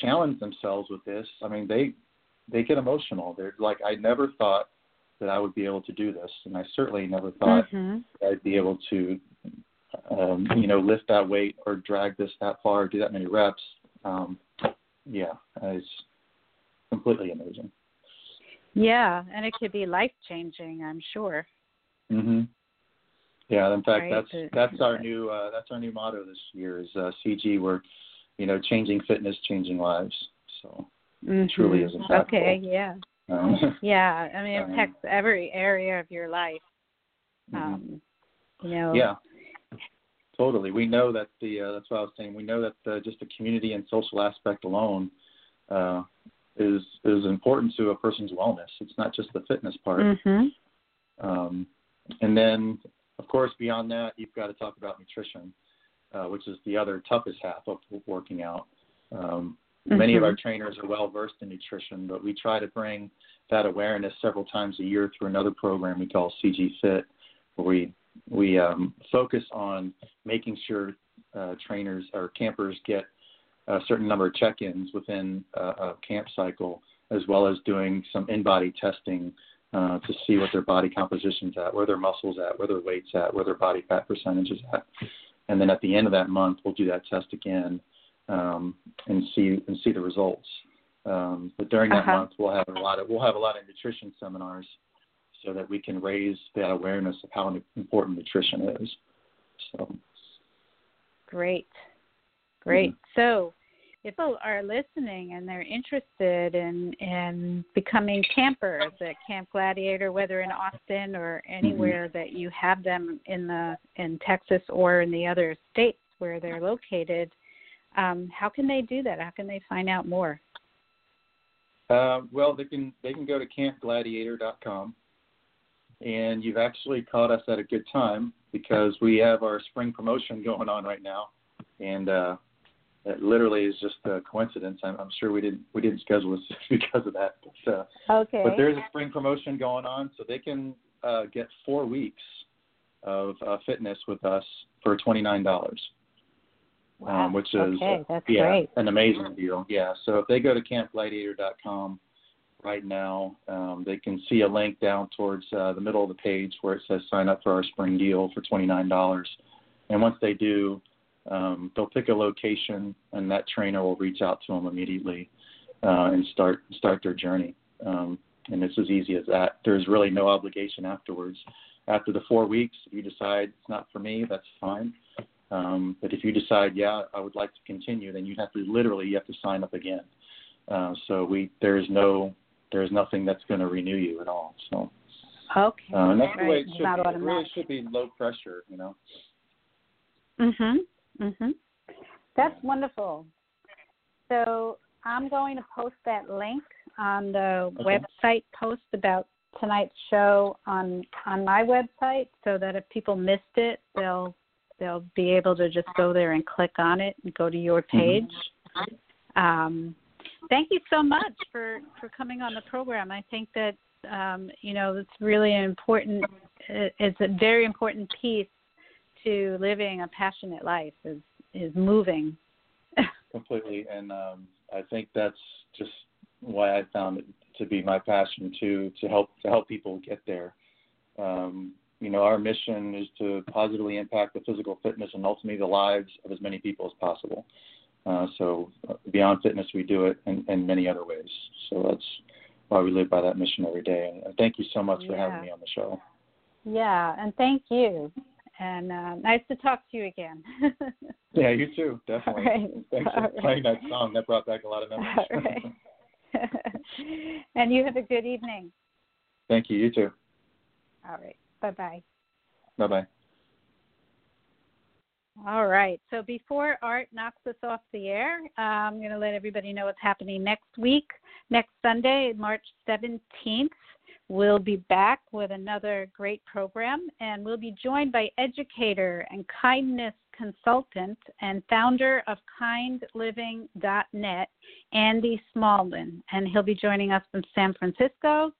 challenge themselves with this, I mean, they they get emotional. They're like, I never thought that I would be able to do this, and I certainly never thought Mhm. I'd be able to, um, you know, lift that weight or drag this that far, do that many reps. Um, yeah, it's completely amazing. Yeah, and it could be life changing, I'm sure. hmm Yeah, in fact, Right, that's that's our new uh, that's our new motto this year is uh, CG. We're, you know, changing fitness, changing lives. So it truly is impactful. Okay, yeah. Um, [LAUGHS] Yeah, I mean, it Um, affects every area of your life. mhm. Um, you know. Yeah, totally. We know that the uh, that's what I was saying. We know that uh, just the community and social aspect alone uh, is is important to a person's wellness. It's not just the fitness part. Mhm. Um, and then, of course, beyond that, you've got to talk about nutrition, uh, which is the other toughest half of working out. Um, Many of our Mhm. trainers are well versed in nutrition, but we try to bring that awareness several times a year through another program we call CG Fit, where we we um, focus on making sure uh, trainers or campers get a certain number of check-ins within a, a camp cycle, as well as doing some in-body testing uh, to see what their body composition's at, where their muscles at, where their weight's at, where their body fat percentage is at, and then at the end of that month, we'll do that test again um, and see and see the results. Um, but during that Uh-huh. month, we'll have a lot of we'll have a lot of nutrition seminars so that we can raise that awareness of how important nutrition is. So Great. Great. So, if people are listening and they're interested in in becoming campers at Camp Gladiator, whether in Austin or anywhere that you have them in the in Texas or in the other states where they're located, um, how can they do that? How can they find out more? Uh, well, they can they can go to campgladiator.com, and you've actually caught us at a good time because we have our spring promotion going on right now, and uh, it literally is just a coincidence. I'm, I'm sure we didn't we didn't schedule this [LAUGHS] because of that, but uh, Okay. but there's a spring promotion going on, so they can uh, get four weeks of uh, fitness with us for twenty nine dollars wow. um, which is okay. That's yeah, great. an amazing deal. Yeah. So if they go to campgladiator.com right now, um, they can see a link down towards uh, the middle of the page where it says sign up for our spring deal for twenty nine dollars. And once they do, um, they'll pick a location, and that trainer will reach out to them immediately uh, and start start their journey. Um, and it's as easy as that. There's really no obligation afterwards. After the four weeks, if you decide it's not for me, that's fine. Um, but if you decide, yeah, I would like to continue, then you have to literally you have to sign up again. Uh, so we there is no there is nothing that's going to renew you at all. So Okay. uh, and that's the way it should not be. It really should be low pressure, you know. Mhm. Mhm. That's wonderful. So I'm going to post that link on the Okay. website post about tonight's show on on my website, so that if people missed it, they'll they'll be able to just go there and click on it and go to your page. Um, thank you so much for for coming on the program. I think that um, you know it's really an important. It's a very important piece to living a passionate life is is moving. [LAUGHS] completely and um i think that's just why i found it to be my passion to to help to help people get there um you know our mission is to positively impact the physical fitness and ultimately the lives of as many people as possible uh so uh, beyond fitness we do it in, in many other ways so that's why we live by that mission every day and, and thank you so much for Yeah. having me on the show Yeah, and thank you. And uh, nice to talk to you again. [LAUGHS] yeah you too definitely right. thanks for All right. playing that song that brought back a lot of memories right. [LAUGHS] and you have a good evening. thank you you too All right. Bye bye. bye bye All right. So before Art knocks us off the air, uh, I'm going to let everybody know what's happening next week. Next Sunday, March 17th, we'll be back with another great program, and we'll be joined by educator and kindness consultant and founder of kindliving.net, Andy Smallman. And he'll be joining us from San Francisco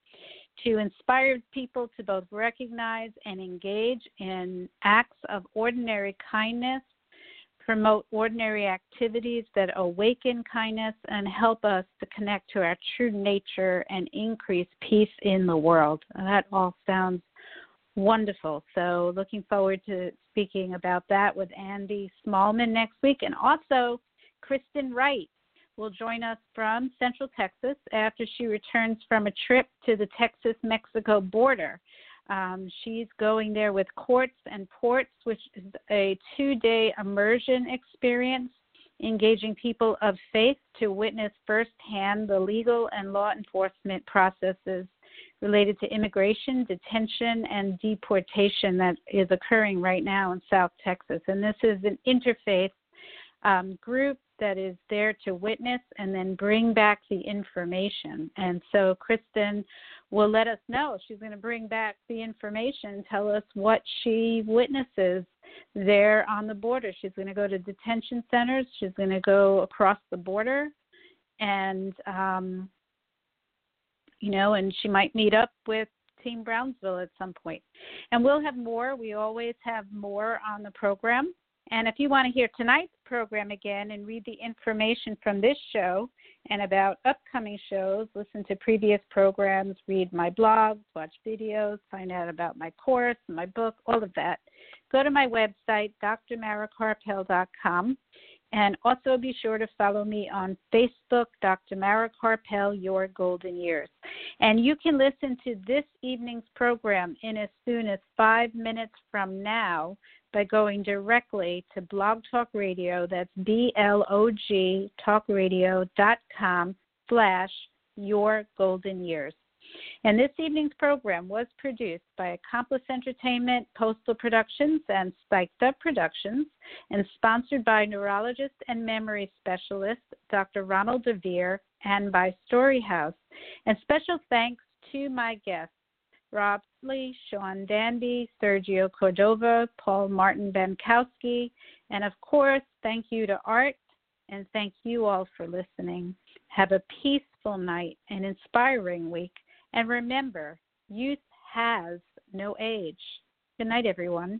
to inspire people to both recognize and engage in acts of ordinary kindness, promote ordinary activities that awaken kindness, and help us to connect to our true nature and increase peace in the world. That all sounds wonderful. So, looking forward to speaking about that with Andy Smallman next week. And also, Kristen Wright will join us from Central Texas after she returns from a trip to the Texas Mexico border. Um, she's going there with Courts and Ports, which is a two day immersion experience engaging people of faith to witness firsthand the legal and law enforcement processes related to immigration, detention, and deportation that is occurring right now in South Texas. And this is an interfaith um, group that is there to witness and then bring back the information. And so Kristen will let us know. She's going to bring back the information, tell us what she witnesses there on the border. She's going to go to detention centers, she's going to go across the border, and, um, you know, and she might meet up with Team Brownsville at some point. And we'll have more. We always have more on the program. And if you want to hear tonight's program again and read the information from this show and about upcoming shows, listen to previous programs, read my blogs, watch videos, find out about my course, my book, all of that, go to my website, drmarakarpel.com. And also be sure to follow me on Facebook, Dr. Mara Karpel, Your Golden Years. And you can listen to this evening's program in as soon as five minutes from now by going directly to Blog Talk Radio. That's B-L-O-G talkradio.com slash Your Golden Years. And this evening's program was produced by Accomplice Entertainment, Postal Productions, and Spiked Up Productions, and sponsored by neurologist and memory specialist Dr. Ronald DeVere and by Storyhouse. And special thanks to my guests, Rob Lee, Sean Danby, Sergio Cordova, Paul Martin Bankowski, and of course, thank you to Art, and thank you all for listening. Have a peaceful night and inspiring week. And remember, youth has no age. Good night, everyone.